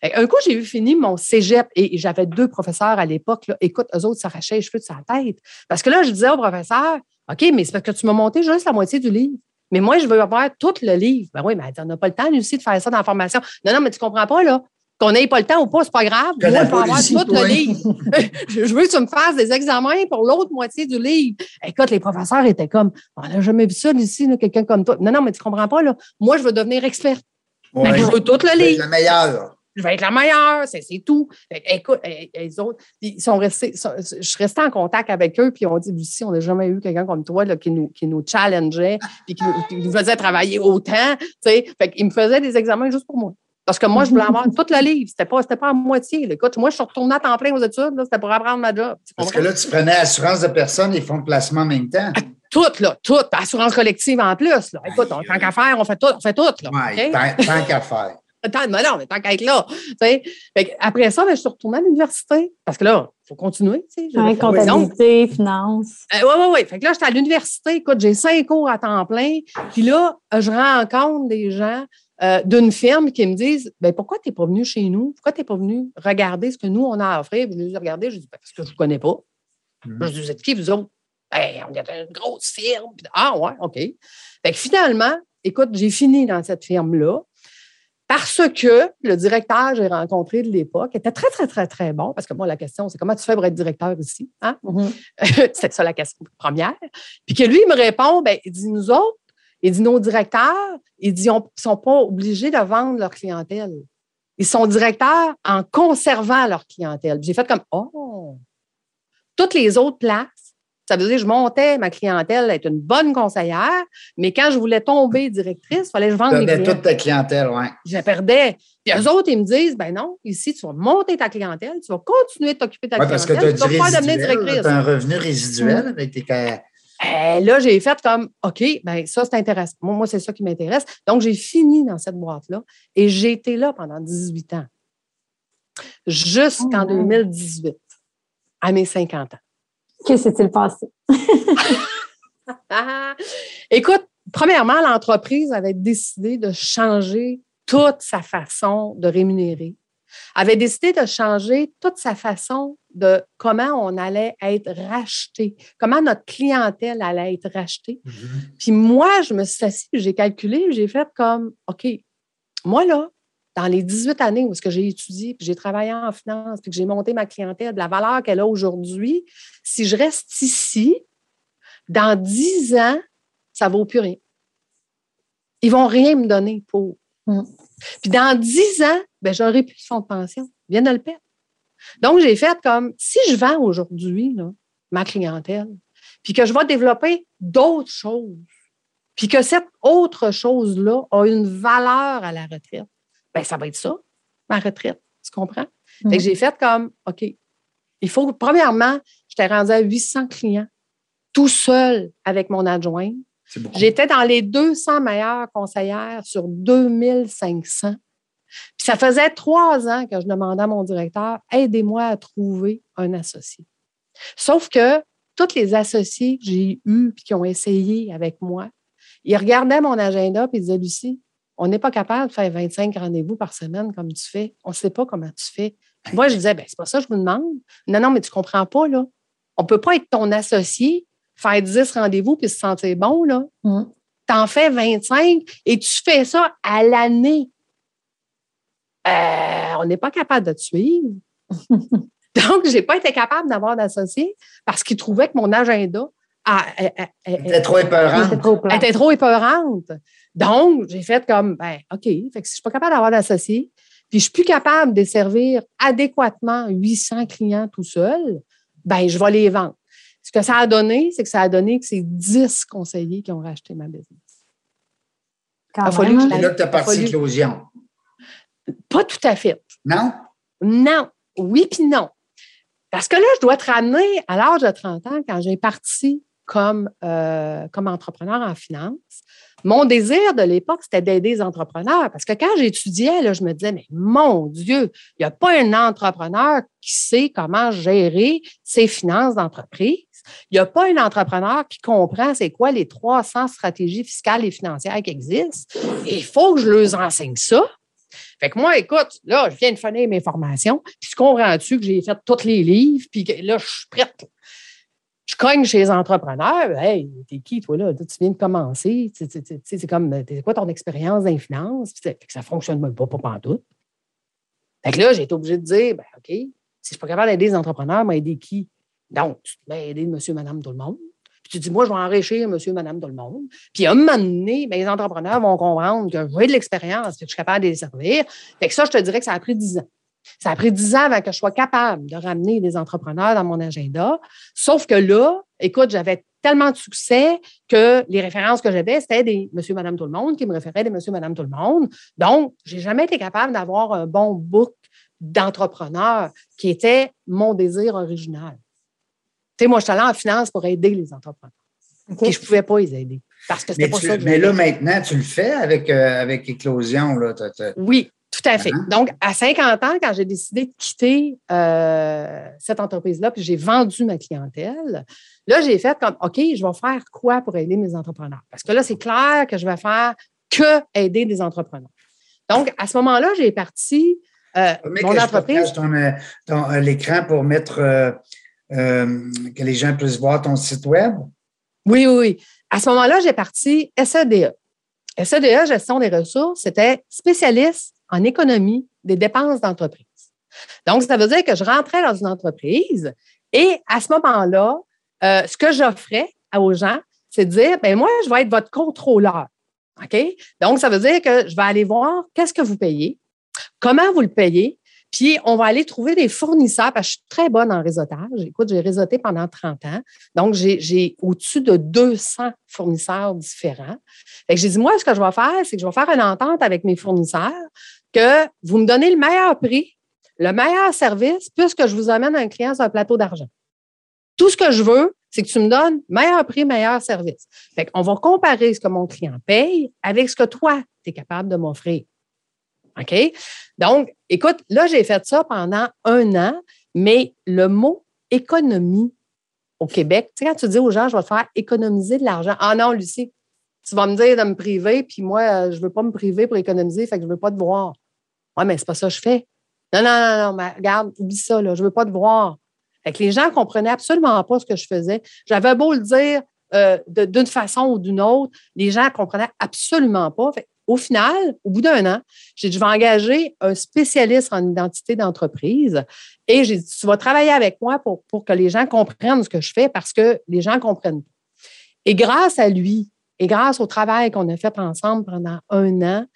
Que un coup, j'ai eu fini mon cégep et j'avais deux professeurs à l'époque. Écoute, eux autres s'arrachaient les cheveux de sa tête. Parce que là, je disais au professeur, OK, mais c'est parce que tu m'as monté juste la moitié du livre. Mais moi, je veux avoir tout le livre. Ben oui, mais on n'a pas le temps, Lucie, de faire ça dans la formation. Non, non, mais tu comprends pas, là. Qu'on n'ait pas le temps ou pas, c'est pas grave. Que Moi, la je vais avoir policie, tout toi. le livre. je je veux que tu me fasses des examens pour l'autre moitié du livre. Écoute, les professeurs étaient comme, on n'a jamais vu ça ici, quelqu'un comme toi. Non, non, mais tu comprends pas, là. Moi, je veux devenir expert. Ouais. Mais je veux tout le livre le meilleur. je vais être la meilleure, c'est tout. Écoute, eh, eh, les autres, ils sont restés, sont- je suis restée en contact avec eux, puis on dit, Lucie, on n'a jamais eu quelqu'un comme toi là, qui, nous, qui nous challengeait, puis qui nous, qui nous faisait travailler autant. tu sais. Fait qu'ils me faisaient des examens juste pour moi. Parce que moi, je voulais avoir tout le livre. C'était pas, c'était pas à moitié. là. Écoute, moi, je suis retournée à temps plein aux études. là, C'était pour apprendre ma job. Parce que là, tu prenais assurance de personne et fonds de placement en même temps. Tout, là, tout. Assurance collective en plus. Là. Écoute, on, tant qu'à faire, on fait tout. On fait tout. Là, Ouais, tant, tant qu'à faire. Tant, mais non, mais tant qu'à être là. Fait après ça, ben, je suis retournée à l'université. Parce que là, il faut continuer. Ouais, comptabilité, finance. oui, oui, oui. Fait que là, j'étais à l'université. Écoute, j'ai cinq cours à temps plein. Puis là, je rencontre des gens euh, d'une firme qui me disent ben, Pourquoi tu n'es pas venu chez nous? Pourquoi tu n'es pas venu regarder ce que nous, on a à offrir? Puis je les ai regardés. Je dis ben, Parce que je ne vous connais pas. Mhm. Je dis Vous êtes qui, vous autres? Ben, on est une grosse firme. Puis, ah, ouais, OK. Fait que finalement, écoute, j'ai fini dans cette firme-là. Parce que le directeur que j'ai rencontré de l'époque était très, très, très, très bon. Parce que moi, la question, c'est comment tu fais pour être directeur ici? Hein? C'était ça la question première. Puis que lui, il me répond, ben, il dit, nous autres, il dit, nos directeurs, il dit, ils ne sont pas obligés de vendre leur clientèle. Ils sont directeurs en conservant leur clientèle. J'ai fait comme, oh! Toutes les autres places, ça veut dire que je montais ma clientèle à être une bonne conseillère, mais quand je voulais tomber directrice, il fallait que je vende Tu mes clients. toute ta clientèle, oui. Je la perdais. Puis eux autres, ils me disent, ben non, ici, tu vas monter ta clientèle, tu vas continuer de t'occuper de ta Oui, parce que tu clientèle, as tu du vas pas devenir résiduel. directrice. Tu as un revenu résiduel avec tes. Eh, là, j'ai fait comme, OK, ben ça, c'est intéressant. Moi, moi, c'est ça qui m'intéresse. Donc, j'ai fini dans cette boîte-là et j'ai été là pendant 18 ans. Jusqu'en Oh, wow. 2018, à mes 50 ans. Que s'est-il passé? Écoute, premièrement, l'entreprise avait décidé de changer toute sa façon de rémunérer, avait décidé de changer toute sa façon de comment on allait être racheté, comment notre clientèle allait être rachetée. Puis moi, je me suis assise, j'ai calculé, j'ai fait comme, OK, moi là, dans les 18 années où j'ai étudié, puis j'ai travaillé en finance, puis que j'ai monté ma clientèle, de la valeur qu'elle a aujourd'hui, si je reste ici, dans 10 ans, ça ne vaut plus rien. Ils ne vont rien me donner pour. Mm. Puis dans 10 ans, ben, j'aurai plus de fonds de pension. Viennent de le perdre. Donc, j'ai fait comme si je vends aujourd'hui ma clientèle, puis que je vais développer d'autres choses, puis que cette autre chose-là a une valeur à la retraite, ben ça va être ça, ma retraite. Tu comprends? Fait Mm. que j'ai fait comme, OK, il faut, premièrement, j'étais rendue à 800 clients, tout seul avec mon adjoint. J'étais dans les 200 meilleures conseillères sur 2500. Ça faisait trois ans que je demandais à mon directeur, aidez-moi à trouver un associé. Sauf que tous les associés que j'ai eus puis qui ont essayé avec moi, ils regardaient mon agenda et ils disaient, Lucie, on n'est pas capable de faire 25 rendez-vous par semaine comme tu fais. On ne sait pas comment tu fais. Moi, je disais, ben, c'est pas ça que je vous demande. Non, non, mais tu ne comprends pas, là. On ne peut pas être ton associé, faire 10 rendez-vous puis se sentir bon, là. Mm. Tu en fais 25 et tu fais ça à l'année. Euh, on n'est pas capable de te suivre. Donc, je n'ai pas été capable d'avoir d'associé parce qu'ils trouvaient que mon agenda a- a- a- a- C'était trop C'était épeurant. trop plat. était trop épeurante. Donc, j'ai fait comme, ben, OK, fait que si je ne suis pas capable d'avoir d'associé, puis je ne suis plus capable de desservir adéquatement 800 clients tout seul, ben, je vais les vendre. Ce que ça a donné, c'est que ça a donné que c'est 10 conseillers qui ont racheté ma business. Quand a même, fallu que là que tu as Il parti. Pas tout à fait. Non? Non. Oui, puis non. Parce que là, je dois te ramener à l'âge de 30 ans, quand j'ai parti comme, euh, comme entrepreneur en finance. Mon désir de l'époque, c'était d'aider les entrepreneurs. Parce que quand j'étudiais, là, je me disais, mais mon Dieu, il n'y a pas un entrepreneur qui sait comment gérer ses finances d'entreprise. Il n'y a pas un entrepreneur qui comprend c'est quoi les 300 stratégies fiscales et financières qui existent. Il faut que je leur enseigne ça. Fait que moi, écoute, là, je viens de finir mes formations, puis tu comprends-tu que j'ai fait tous les livres, puis là, je suis prête. Je cogne chez les entrepreneurs. Hey, t'es qui, toi, là? Tu viens de commencer. C'est comme, c'est quoi ton expérience c'est- fait que ça ne fonctionne même pas, pas pantoute. Fait que là, j'ai été obligée de dire, ben, OK, si je suis pas capable d'aider les entrepreneurs, m'aider qui? Donc, tu à aider monsieur, madame, tout le monde. Tu dis, moi, je vais enrichir monsieur, madame, tout le monde. Puis à un moment donné, ben, les entrepreneurs vont comprendre que j'ai de l'expérience, que je suis capable de les servir. Fait que ça, je te dirais que ça a pris 10 ans. Ça a pris 10 ans avant que je sois capable de ramener des entrepreneurs dans mon agenda. Sauf que là, écoute, j'avais tellement de succès que les références que j'avais, c'était des monsieur, madame, tout le monde qui me référaient des monsieur, madame, tout le monde. Donc, j'ai jamais été capable d'avoir un bon book d'entrepreneurs qui était mon désir original. Sais, moi, je suis allée en finance pour aider les entrepreneurs. Et je ne pouvais pas les aider. Parce que Mais, pas tu- ça que mais là, maintenant, tu le fais avec, euh, avec Éclosion. Là, Oui, tout à fait. Uh-huh. Donc, à 50 ans, quand j'ai décidé de quitter euh, cette entreprise-là, puis j'ai vendu ma clientèle, là, j'ai fait comme, OK, je vais faire quoi pour aider mes entrepreneurs? Parce que là, c'est clair que je vais faire que aider des entrepreneurs. Donc, à ce moment-là, j'ai parti euh, Mais mon entreprise. partage ton, ton, euh, l'écran pour mettre euh, que les gens puissent voir ton site web? Oui, oui. À ce moment-là, j'ai parti E SEDE. SEDE, gestion des ressources, c'était spécialiste en économie des dépenses d'entreprise. Donc, ça veut dire que je rentrais dans une entreprise et à ce moment-là, euh, ce que j'offrais aux gens, c'est de dire, ben moi, je vais être votre contrôleur. OK? Donc, ça veut dire que je vais aller voir qu'est-ce que vous payez, comment vous le payez, puis on va aller trouver des fournisseurs, parce que je suis très bonne en réseautage. Écoute, j'ai réseauté pendant 30 ans. Donc, j'ai- au-dessus de 200 fournisseurs différents. Fait que j'ai dit, moi, ce que je vais faire, c'est que je vais faire une entente avec mes fournisseurs que vous me donnez le meilleur prix, le meilleur service, puisque je vous amène un client sur un plateau d'argent. Tout ce que je veux, c'est que tu me donnes meilleur prix, meilleur service. Fait qu'on va comparer ce que mon client paye avec ce que toi, tu es capable de m'offrir. OK? Donc, écoute, là, j'ai fait ça pendant un an, mais le mot économie au Québec, tu sais, quand tu dis aux gens, je vais te faire économiser de l'argent. Ah non, Lucie, tu vas me dire de me priver, puis moi, euh, je ne veux pas me priver pour économiser, fait que je ne veux pas te voir. Oui, mais c'est pas ça que je fais. Non, non, non, non, mais regarde, oublie ça, là, je ne veux pas te voir. Fait que les gens ne comprenaient absolument pas ce que je faisais. J'avais beau le dire euh, d'une façon ou d'une autre, les gens ne comprenaient absolument pas. Fait, au final, au bout d'un an, j'ai dit, je vais engager un spécialiste en identité d'entreprise et j'ai dit, tu vas travailler avec moi pour, pour que les gens comprennent ce que je fais parce que les gens ne comprennent pas. Et grâce à lui et grâce au travail qu'on a fait ensemble pendant un an,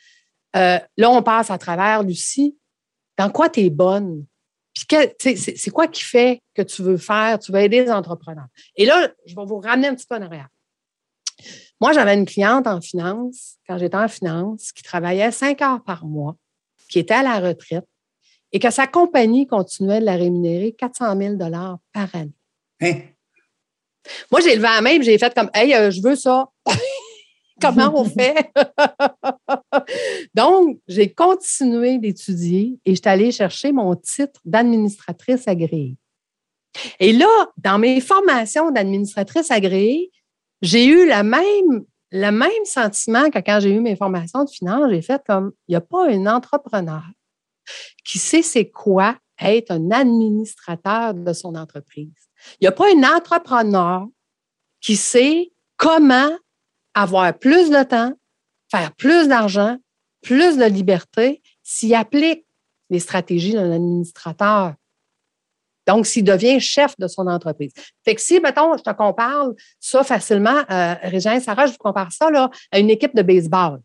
euh, là, on passe à travers, Lucie, dans quoi tu es bonne? C'est quoi qui fait que tu veux faire, tu veux aider les entrepreneurs? Et là, je vais vous ramener un petit peu en arrière. Moi, j'avais une cliente en finance, quand j'étais en finance, qui travaillait cinq heures par mois, qui était à la retraite et que sa compagnie continuait de la rémunérer 400 000 par année. Hein? Moi, j'ai levé la main et j'ai fait comme Hey, euh, je veux ça. Comment on fait? Donc, j'ai continué d'étudier et je suis allée chercher mon titre d'administratrice agréée. Et là, dans mes formations d'administratrice agréée, j'ai eu la même, le même sentiment que quand j'ai eu mes formations de finance. J'ai fait comme il n'y a pas un entrepreneur qui sait c'est quoi être un administrateur de son entreprise. Il n'y a pas un entrepreneur qui sait comment avoir plus de temps, faire plus d'argent, plus de liberté s'il applique les stratégies d'un administrateur. Donc, s'il devient chef de son entreprise. Fait que si, mettons, je te compare ça facilement, euh, Régin Sarah, je vous compare ça là, à une équipe de baseball.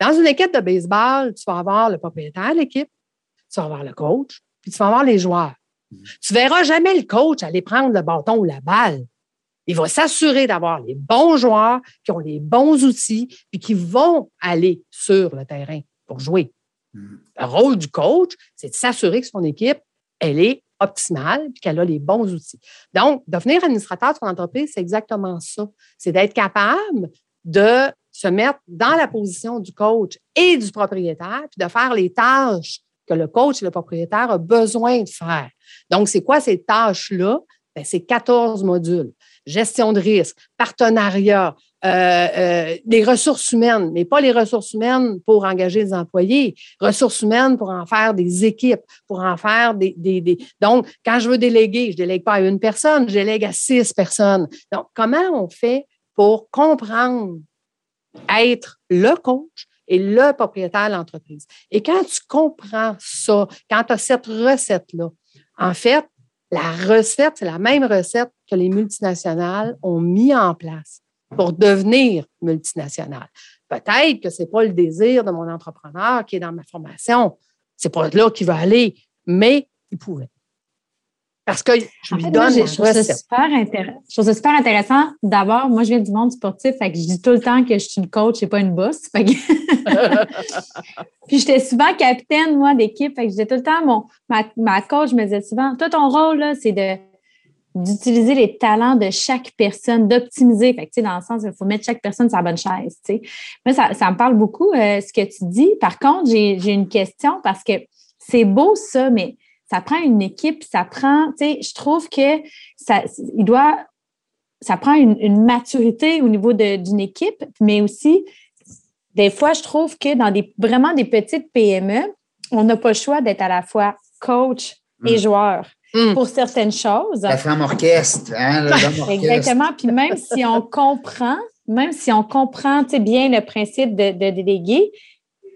Dans une équipe de baseball, tu vas avoir le propriétaire de l'équipe, tu vas avoir le coach, puis tu vas avoir les joueurs. Tu ne verras jamais le coach aller prendre le bâton ou la balle. Il va s'assurer d'avoir les bons joueurs qui ont les bons outils puis qui vont aller sur le terrain pour jouer. Mm. Le rôle du coach, c'est de s'assurer que son équipe, elle est optimale puis qu'elle a les bons outils. Donc, devenir administrateur de son entreprise, c'est exactement ça. C'est d'être capable de se mettre dans la position du coach et du propriétaire puis de faire les tâches que le coach et le propriétaire ont besoin de faire. Donc, c'est quoi ces tâches-là? Ben, c'est 14 modules. Gestion de risque, partenariat, euh, euh, des ressources humaines, mais pas les ressources humaines pour engager des employés, ressources humaines pour en faire des équipes, pour en faire des, des. Donc, quand je veux déléguer, je délègue pas à une personne, je délègue à six personnes. Donc, comment on fait pour comprendre être le coach est le propriétaire de l'entreprise? Et quand tu comprends ça, quand tu as cette recette-là, en fait, la recette, c'est la même recette que les multinationales ont mis en place pour devenir multinationales. Peut-être que ce n'est pas le désir de mon entrepreneur qui est dans ma formation. C'est pas là qu'il va aller, mais il pourrait. Parce que je lui donne je, trouve ça super je trouve ça super intéressant. D'abord, moi, je viens du monde sportif, fait que je dis tout le temps que je suis une coach et pas une boss. Puis j'étais souvent capitaine, moi, d'équipe. Fait que je disais tout le temps, mon, ma, ma coach me disait souvent, toi, ton rôle, là, c'est de d'utiliser les talents de chaque personne, d'optimiser. Fait que, dans le sens, il faut mettre chaque personne sur sa bonne chaise. Moi, ça, ça, me parle beaucoup, euh, ce que tu dis. Par contre, j'ai une question parce que c'est beau ça, mais ça prend une équipe, ça prend, tu sais, je trouve que ça, il doit, ça prend une, maturité au niveau d'une équipe, mais aussi, des fois, je trouve que dans des, vraiment des petites PME, on n'a pas le choix d'être à la fois coach et mm. joueur. Mm. Pour certaines choses. La femme orchestre, hein, Exactement. Puis même si on comprend, même si on comprend bien le principe de, de déléguer,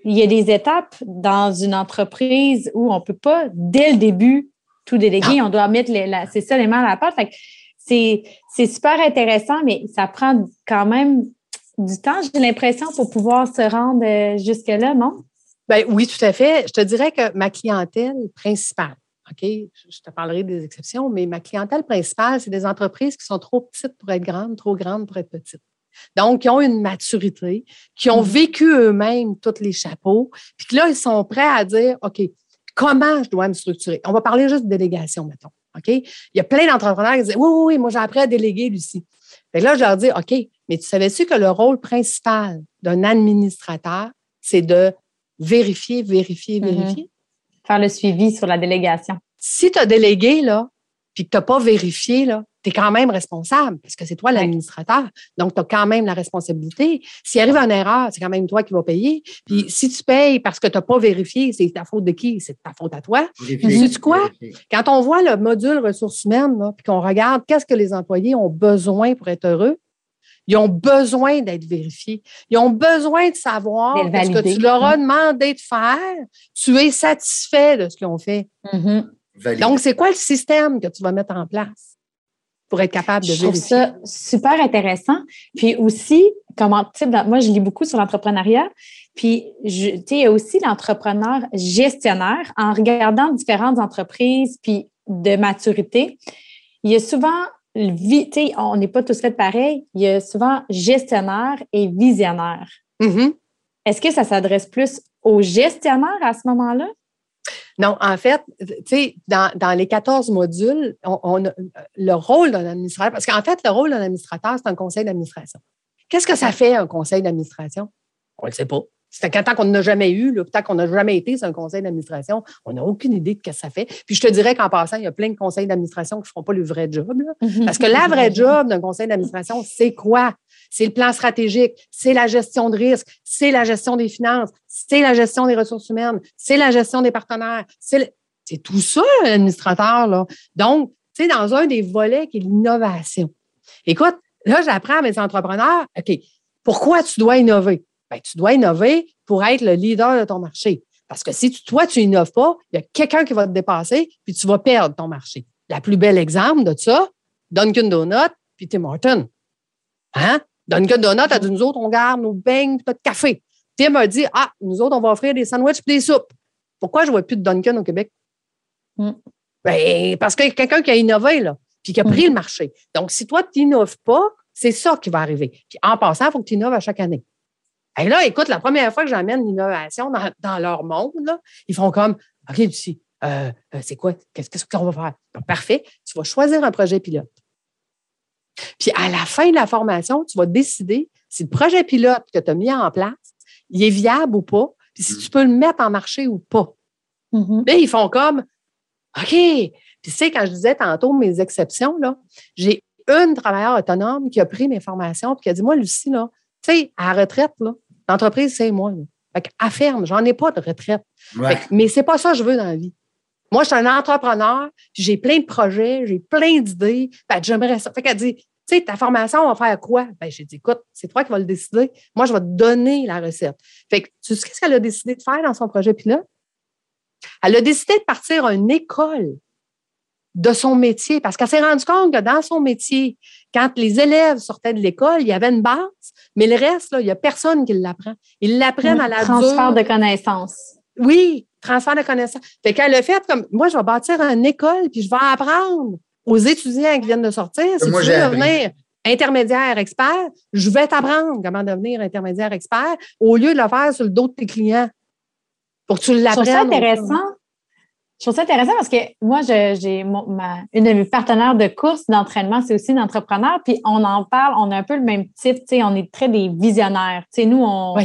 il y a des étapes dans une entreprise où on ne peut pas, dès le début, tout déléguer. On doit mettre les, c'est ça les mains à la pâte. c'est, super intéressant, mais ça prend quand même du temps, j'ai l'impression, pour pouvoir se rendre euh, jusque-là, non? Ben oui, tout à fait. Je te dirais que ma clientèle principale, OK, je te parlerai des exceptions, mais ma clientèle principale, c'est des entreprises qui sont trop petites pour être grandes, trop grandes pour être petites. Donc, qui ont une maturité, qui ont mmh. vécu eux-mêmes tous les chapeaux, puis là, ils sont prêts à dire, OK, comment je dois me structurer? On va parler juste de délégation, mettons. OK? Il y a plein d'entrepreneurs qui disent, oui, oui, oui, moi, j'ai appris à déléguer, Lucie. Et là, je leur dis, OK, mais tu savais-tu que le rôle principal d'un administrateur, c'est de vérifier, vérifier, mmh vérifier? Faire le suivi sur la délégation. Si tu as délégué, là, puis que tu n'as pas vérifié, là, tu es quand même responsable parce que c'est toi l'administrateur. Donc, tu as quand même la responsabilité. S'il arrive une erreur, c'est quand même toi qui vas payer. Puis, si tu payes parce que tu n'as pas vérifié, c'est ta faute de qui? C'est ta faute à toi. sais quoi? Quand on voit le module ressources humaines, puis qu'on regarde qu'est-ce que les employés ont besoin pour être heureux, ils ont besoin d'être vérifiés. Ils ont besoin de savoir ce que tu leur as demandé de faire. Tu es satisfait de ce qu'ils ont fait. Mm-hmm. Donc, c'est quoi le système que tu vas mettre en place? pour être capable de je trouve ça super intéressant. Puis aussi, comment, moi, je lis beaucoup sur l'entrepreneuriat. Puis, tu sais, il y a aussi l'entrepreneur gestionnaire en regardant différentes entreprises puis de maturité. Il y a souvent, tu on n'est pas tous faits pareil, il y a souvent gestionnaire et visionnaire. Mm-hmm. Est-ce que ça s'adresse plus aux gestionnaires à ce moment-là? Non, en fait, tu sais, dans, les 14 modules, on, le rôle d'un administrateur, parce qu'en fait, le rôle d'un administrateur, c'est un conseil d'administration. Qu'est-ce que ça fait, un conseil d'administration? On ne le sait pas. C'est tant qu'on n'a jamais eu, tant qu'on n'a jamais été sur un conseil d'administration, on n'a aucune idée de ce que ça fait. Puis je te dirais qu'en passant, il y a plein de conseils d'administration qui ne feront pas le vrai job. Mhm. Parce que la vraie job d'un conseil d'administration, c'est quoi? C'est le plan stratégique, c'est la gestion de risque, c'est la gestion des finances, c'est la gestion des ressources humaines, c'est la gestion des partenaires. C'est tout ça, l'administrateur. Là. Donc, tu sais, dans un des volets qui est l'innovation. Écoute, là, j'apprends à mes entrepreneurs, OK, pourquoi tu dois innover? Bien, tu dois innover pour être le leader de ton marché. Parce que si toi, tu innoves pas, il y a quelqu'un qui va te dépasser, puis tu vas perdre ton marché. La plus belle exemple de ça, Dunkin' Donut, puis Tim Horton. Hein? Dunkin' Donut a dit, nous autres, on garde nos beignes et notre café. Tim a dit, ah, nous autres, on va offrir des sandwichs et des soupes. Pourquoi je ne vois plus de Dunkin' au Québec? Mm. Ben, parce qu'il y a quelqu'un qui a innové, là, puis qui a pris mm. le marché. Donc, si toi, tu n'innoves pas, c'est ça qui va arriver. Puis en passant, il faut que tu innoves à chaque année. Et là, écoute, la première fois que j'amène l'innovation dans, leur monde, ils font comme OK, Lucie, euh, euh, c'est quoi? Qu'est-ce qu'on va faire? parfait, tu vas choisir un projet pilote. Puis à la fin de la formation, tu vas décider si le projet pilote que tu as mis en place, il est viable ou pas, puis si tu peux le mettre en marché ou pas. Mm-hmm. Là, ils font comme OK. Puis tu sais, quand je disais tantôt mes exceptions, là, j'ai une travailleur autonome qui a pris mes formations et qui a dit Moi, Lucie, là, tu sais, à la retraite, l'entreprise, c'est moi. Fait à ferme, j'en ai pas de retraite. mais c'est pas ça que je veux dans la vie. Moi, je suis un entrepreneur, j'ai plein de projets, j'ai plein d'idées. j'aimerais ça. Fait qu'elle dit, Tu sais, ta formation va faire quoi? Ben, j'ai dit, écoute, c'est toi qui vas le décider. Moi, je vais te donner la recette. Fait que, tu sais ce qu'elle a décidé de faire dans son projet pilote? Elle a décidé de partir à une école de son métier parce qu'elle s'est rendue compte que dans son métier, quand les élèves sortaient de l'école, il y avait une base, mais le reste, là, il n'y a personne qui l'apprend. Ils l'apprennent à la Transfert de connaissances. Oui, transfert de connaissances. Fait qu'elle a fait comme, moi, je vais bâtir une école, puis je vais apprendre aux étudiants qui viennent de sortir. Si Moi, tu j'ai veux appris. devenir intermédiaire expert, je vais t'apprendre comment devenir intermédiaire expert au lieu de le faire sur le dos de tes clients. Pour que tu Je trouve ça l'apprennes. intéressant. Je trouve ça intéressant parce que moi, j'ai une de mes partenaires de course d'entraînement, c'est aussi une entrepreneur, puis on en parle, on a un peu le même type, tu sais, on est très des visionnaires. Tu sais, nous, on,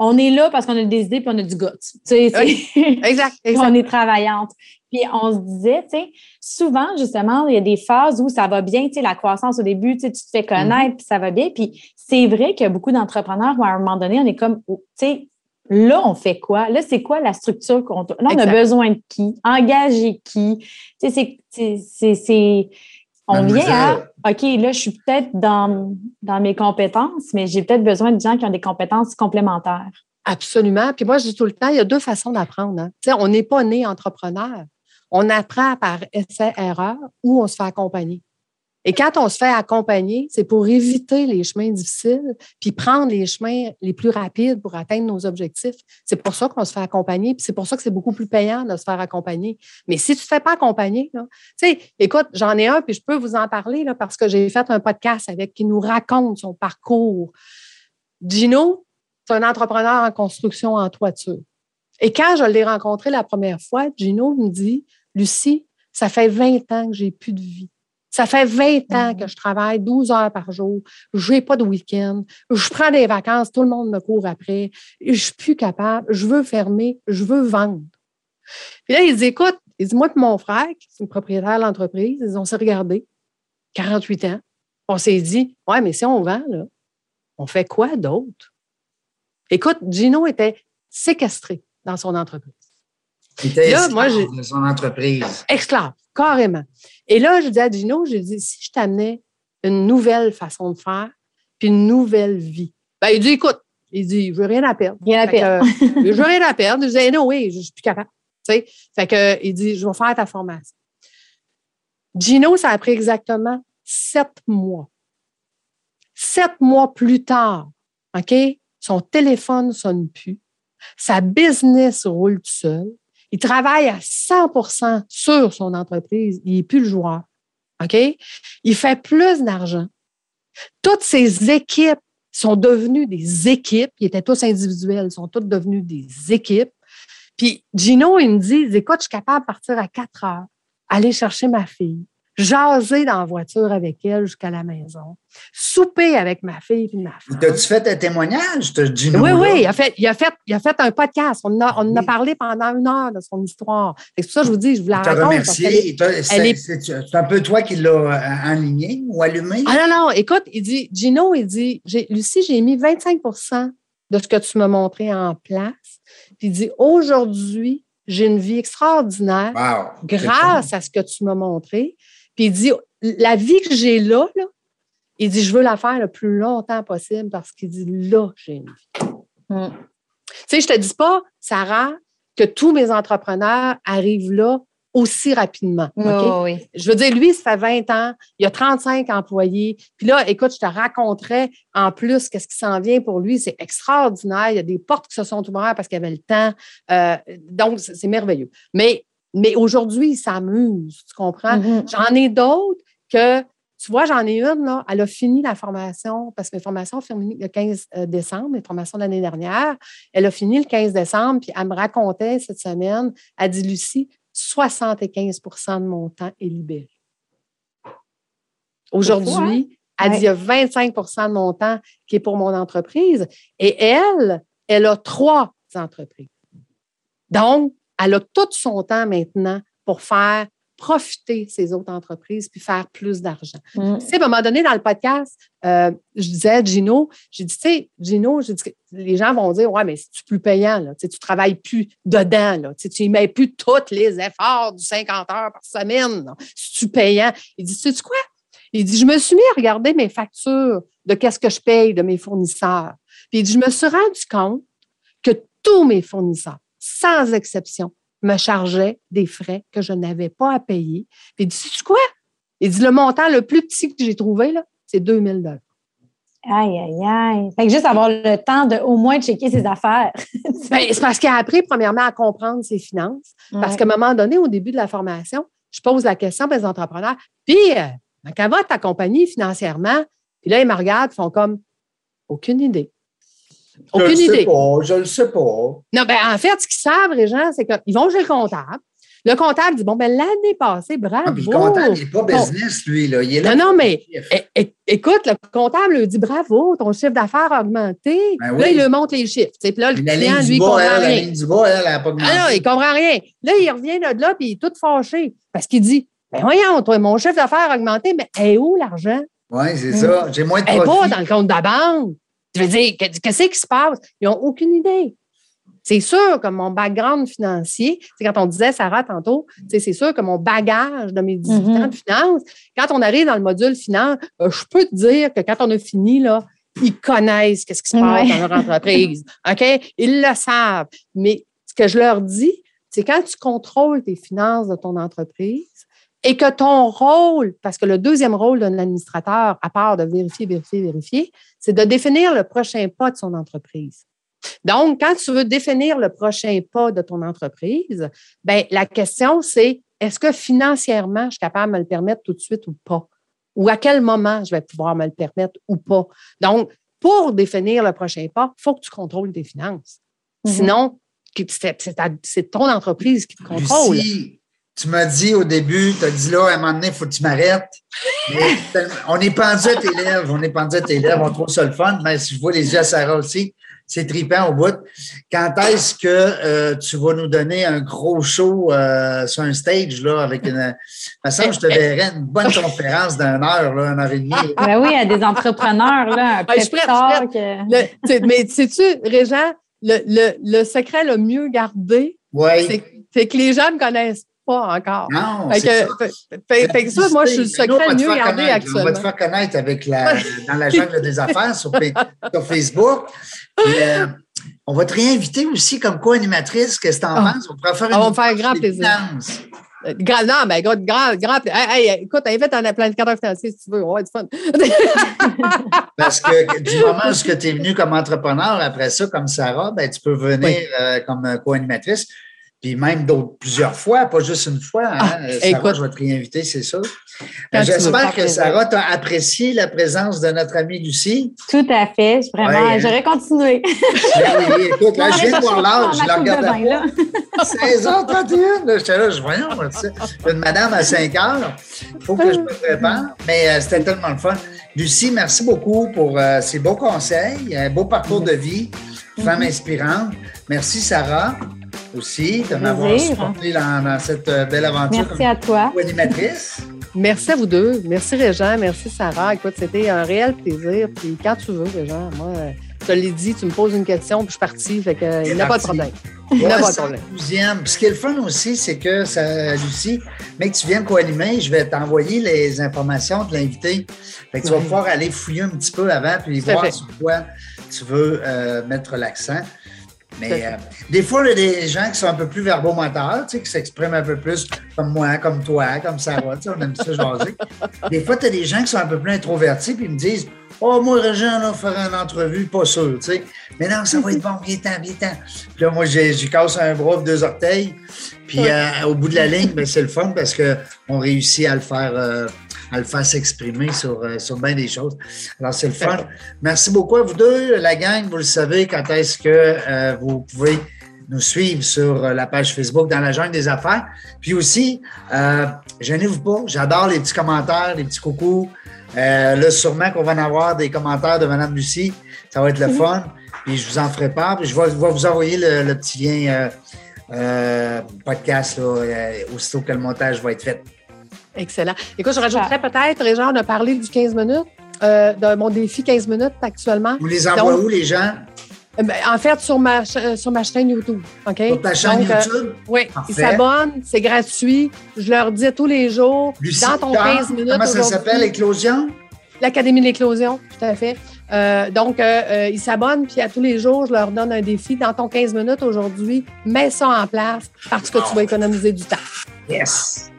on est là parce qu'on a des idées puis on a du goût. Tu sais, Exact, exact. on est travaillante. Puis on se disait, tu sais, souvent, justement, il y a des phases où ça va bien, tu sais, la croissance au début, tu sais, tu te fais connaître, puis ça va bien. Puis c'est vrai qu'il y a beaucoup d'entrepreneurs où à un moment donné, on est comme, oh, tu sais, là, on fait quoi? Là, c'est quoi la structure qu'on... Là, on a besoin de qui? Engager qui? Tu sais, c'est- c'est... c'est- c'est- On vient à, OK, là, je suis peut-être dans, dans mes compétences, mais j'ai peut-être besoin de gens qui ont des compétences complémentaires. Absolument. Puis moi, je dis tout le temps, il y a deux façons d'apprendre. hein. Tu sais, on n'est pas né entrepreneur. On apprend par essai-erreur ou on se fait accompagner. Et quand on se fait accompagner, c'est pour éviter les chemins difficiles, puis prendre les chemins les plus rapides pour atteindre nos objectifs. C'est pour ça qu'on se fait accompagner, puis c'est pour ça que c'est beaucoup plus payant de se faire accompagner. Mais si tu ne te fais pas accompagner, tu sais, écoute, j'en ai un, puis je peux vous en parler là, parce que j'ai fait un podcast avec qui nous raconte son parcours. Gino, c'est un entrepreneur en construction en toiture. Et quand je l'ai rencontré la première fois, Gino me dit Lucie, ça fait 20 ans que j'ai plus de vie. Ça fait 20 ans que je travaille 12 heures par jour. Je n'ai pas de week-end. Je prends des vacances, tout le monde me court après. Je suis plus capable. Je veux fermer. Je veux vendre. Puis là, il dit Écoute, il dit Moi et mon frère, qui est le propriétaire de l'entreprise, ils ont s'est regardé, 48 ans. On s'est dit Ouais, mais si on vend, là, on fait quoi d'autre? Écoute, Gino était séquestré dans son entreprise. Était Là, moi, esclave j'ai- de son entreprise. Esclave, carrément. Et là, je dis à Gino, je dis, si je t'amenais une nouvelle façon de faire, puis une nouvelle vie. Ben, il dit, écoute, il dit, je veux rien à perdre. Rien à que, perdre. euh, je veux rien à perdre. Je disais, non, oui, je suis plus capable. Tu sais? Fait que, il dit, je vais faire ta formation. Gino, ça a pris exactement sept mois. Sept mois plus tard, OK? Son téléphone ne sonne plus. Sa business roule tout seul. Il travaille à 100% sur son entreprise. Il n'est plus le joueur. OK? Il fait plus d'argent. Toutes ses équipes sont devenues des équipes. Ils étaient tous individuels. Ils sont tous devenus des équipes. Puis Gino, il me dit, écoute, je suis capable de partir à 4 heures, aller chercher ma fille, jaser dans la voiture avec elle jusqu'à la maison, souper avec ma fille et ma femme. T'as-tu fait un témoignage, Gino? Oui, oui, il a, fait, il, a fait, il a fait un podcast. On en a, on en a parlé pendant une heure de son histoire. C'est pour ça que je vous dis, je vous la raconte. remercié. C'est est- c'est- c'est un peu toi qui l'as euh, enligné ou allumé? Ah non, non, écoute, il dit, Gino, il dit, Lucie, j'ai mis 25% de ce que tu m'as montré en place. Puis il dit, aujourd'hui, j'ai une vie extraordinaire Wow. grâce à ce que tu m'as montré. Puis il dit, la vie que j'ai là, là, il dit, je veux la faire le plus longtemps possible parce qu'il dit, là, j'ai une vie. Mm. Tu sais, je te dis pas, Sarah, que tous mes entrepreneurs arrivent là aussi rapidement. Oh, oui. Je veux dire, lui, ça fait 20 ans, il a 35 employés. Puis là, écoute, je te raconterai en plus qu'est-ce qui s'en vient pour lui. C'est extraordinaire. Il y a des portes qui se sont ouvertes parce qu'il y avait le temps. Euh, donc, c'est merveilleux. Mais, mais aujourd'hui, il s'amuse. Tu comprends? Mhm. J'en ai d'autres que, tu vois, j'en ai une, là, elle a fini la formation, parce que mes formations ont fini le 15 décembre, mes formations de l'année dernière. Elle a fini le 15 décembre, puis elle me racontait cette semaine, elle dit, Lucie, 75% de mon temps est libéré. Aujourd'hui, elle dit, il y a 25% de mon temps qui est pour mon entreprise. Et elle, elle a trois entreprises. Donc, elle a tout son temps maintenant pour faire profiter ses autres entreprises puis faire plus d'argent. Mm. Tu sais, à un moment donné, dans le podcast, euh, je disais à Gino, j'ai dit, tu sais, Gino, dit les gens vont dire, ouais, mais c'est plus payant, là? Tu sais, tu travailles plus dedans, là. Tu sais, tu y mets plus tous les efforts du 50 heures par semaine. C'est-tu payant? Il dit, sais-tu quoi? Il dit, je me suis mis à regarder mes factures de qu'est-ce que je paye de mes fournisseurs. Puis il dit, je me suis rendu compte que tous mes fournisseurs, sans exception, me chargeaient des frais que je n'avais pas à payer. Puis il dit, sais quoi? Il dit, le montant le plus petit que j'ai trouvé, là, c'est 2000 dollars. Aïe, aïe, aïe. Fait que juste avoir le temps de au moins checker ses affaires. Ben, c'est parce qu'il a appris, premièrement, à comprendre ses finances. Parce qu'à un moment donné, au début de la formation, je pose la question aux entrepreneurs, puis, euh, quand va ta compagnie financièrement? Puis là, ils me regardent, font comme, aucune idée. Aucune je idée. Sais pas, je le sais pas. Non, ben en fait, ce qu'ils savent, les gens, c'est qu'ils vont chez le comptable. Le comptable dit Bon, ben l'année passée, bravo. Ah, le comptable, il n'est pas business, lui. Là. Il est là non, non, mais écoute, le comptable lui dit Bravo, ton chiffre d'affaires a augmenté. Ben là, il lui montre les chiffres. Puis là, le client, lui, comprend rien. La ligne du bas, elle pas augmenté. Ah non, il comprend rien. Là, il revient de là, puis il est tout fâché. Parce qu'il dit Ben voyons, toi, mon chiffre d'affaires a augmenté, mais est où l'argent? Oui, c'est ça. J'ai moins de. Elle n'est pas dans le compte de la banque. Tu veux dire, qu'est-ce qui se passe? Ils n'ont aucune idée. C'est sûr que mon background financier, c'est quand on disait, Sarah, tantôt, c'est sûr que mon bagage de mes 18 ans mm-hmm. de finance, quand on arrive dans le module finance, euh, je peux te dire que quand on a fini, là, ils connaissent ce qui se passe dans leur entreprise. OK? Ils le savent. Mais ce que je leur dis, c'est quand tu contrôles tes finances de ton entreprise et que ton rôle, parce que le deuxième rôle d'un administrateur, à part de vérifier, vérifier, vérifier, c'est de définir le prochain pas de son entreprise. Donc, quand tu veux définir le prochain pas de ton entreprise, ben, la question, c'est est-ce que financièrement, je suis capable de me le permettre tout de suite ou pas? Ou à quel moment je vais pouvoir me le permettre ou pas? Donc, pour définir le prochain pas, il faut que tu contrôles tes finances. Mm-hmm. Sinon, c'est ton entreprise qui te contrôle. Tu m'as dit au début, tu as dit là, à un moment donné, il faut que tu m'arrêtes. on est pendu à tes lèvres, on est pendu à tes lèvres, on trouve ça le fun, mais si je vois les yeux à Sarah aussi, c'est tripant au bout. Quand est-ce que euh, tu vas nous donner un gros show euh, sur un stage là, avec une. De toute je te verrais une bonne conférence d'une heure, là, une heure et demie. Ben oui, à des entrepreneurs, là, un je suis Que... mais sais-tu, Régent, le, le, le, secret le mieux gardé, c'est que les gens ne connaissent pas encore. Non, c'est ça. Fait, que ça, moi, je suis le secret mieux gardé actuellement. On va te faire connaître avec la, dans la jungle des affaires sur, sur Facebook. Euh, on va te réinviter aussi comme co-animatrice. Qu'est-ce que tu en ah. penses? On pourrait faire une On va faire grand plaisir. Euh, grand, non, mais écoute, grand, grand, hey, écoute, invite un planificateur financier si tu veux, on va être fun. Parce que du moment où tu es venu comme entrepreneur, après ça, comme Sarah, ben, tu peux venir euh, comme co-animatrice puis même d'autres plusieurs fois, pas juste une fois. Hein? Ah, Sarah, je vais te réinviter, c'est ça. J'espère que Sarah t'a apprécié la présence de notre amie Lucie. Tout à fait, vraiment. J'aurais continué. Ben oui, écoute, là, je viens de voir l'âge, je la regarde. 16h31, j'étais là, je voyons, une madame à 5 heures. Il faut que je me prépare. Mais euh, c'était tellement le fun. Lucie, merci beaucoup pour euh, ces beaux conseils, un beau parcours de vie, femme mm-hmm. inspirante. Merci, Sarah aussi de m'avoir supporté dans, cette euh, belle aventure. Merci à toi. Animatrice. Merci à vous deux. Merci Régent. Merci Sarah. Écoute, c'était un réel plaisir. Puis quand tu veux, Régent, moi, je te l'ai dit, tu me poses une question, puis je suis partie. Fait que, il n'y a pas de problème. Il n'y a pas de problème. Ce qui est le fun aussi, c'est que, ça, Lucie, mais que tu viennes co-animer, je vais t'envoyer les informations de l'invité. Fait que tu vas pouvoir aller fouiller un petit peu avant, puis voir sur quoi tu veux euh, mettre l'accent. Mais euh, des fois, il y a des gens qui sont un peu plus verbomoteurs, tu sais, qui s'expriment un peu plus comme moi, comme toi, comme Sarah, tu sais, on aime ça jaser. Des fois, tu as des gens qui sont un peu plus introvertis, puis ils me disent Oh, moi, Régent, là, faire une entrevue, pas sûr, tu sais. Mais non, ça va être bon, bien temps, bien temps. Puis là, moi, j'ai casse un bras deux orteils. Puis euh, au bout de la ligne, ben, c'est le fun parce qu'on réussit à le faire. Euh, à le faire s'exprimer sur, euh, sur bien des choses. Alors, c'est le fun. Merci beaucoup à vous deux, la gang. Vous le savez, quand est-ce que euh, vous pouvez nous suivre sur euh, la page Facebook dans la jungle des affaires. Puis aussi, euh, gênez-vous pas, j'adore les petits commentaires, les petits coucous. là, sûrement qu'on va en avoir des commentaires de Mme Lucie. Ça va être le mhm. fun. Puis je vous en ferai part. Puis je vais, vous envoyer le, petit lien podcast aussitôt que le montage va être fait. Excellent. Écoute, je rajouterais peut-être, Réjean, on a parlé du 15 minutes, euh, de mon défi 15 minutes actuellement. Vous les envoie où, les gens? Euh, ben, en fait, sur ma, euh, sur ma chaîne YouTube. OK? Sur ta chaîne Donc, euh, YouTube, oui, Parfait. ils s'abonnent, c'est gratuit. Je leur dis tous les jours, Lucie dans ton Hudard, 15 minutes. comment ça s'appelle, Éclosion? L'Académie de l'éclosion, tout à fait. Euh, donc, euh, euh, ils s'abonnent, puis à tous les jours, je leur donne un défi. Dans ton 15 minutes aujourd'hui, mets ça en place parce que tu vas économiser du temps. Yes!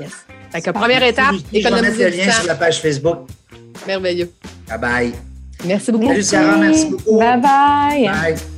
Yes. Fait que première étape, Je vais mettre économiser le du lien sur la page Facebook. Merveilleux. Bye bye. Merci beaucoup. Salut, Sarah, merci beaucoup. Bye bye. Bye.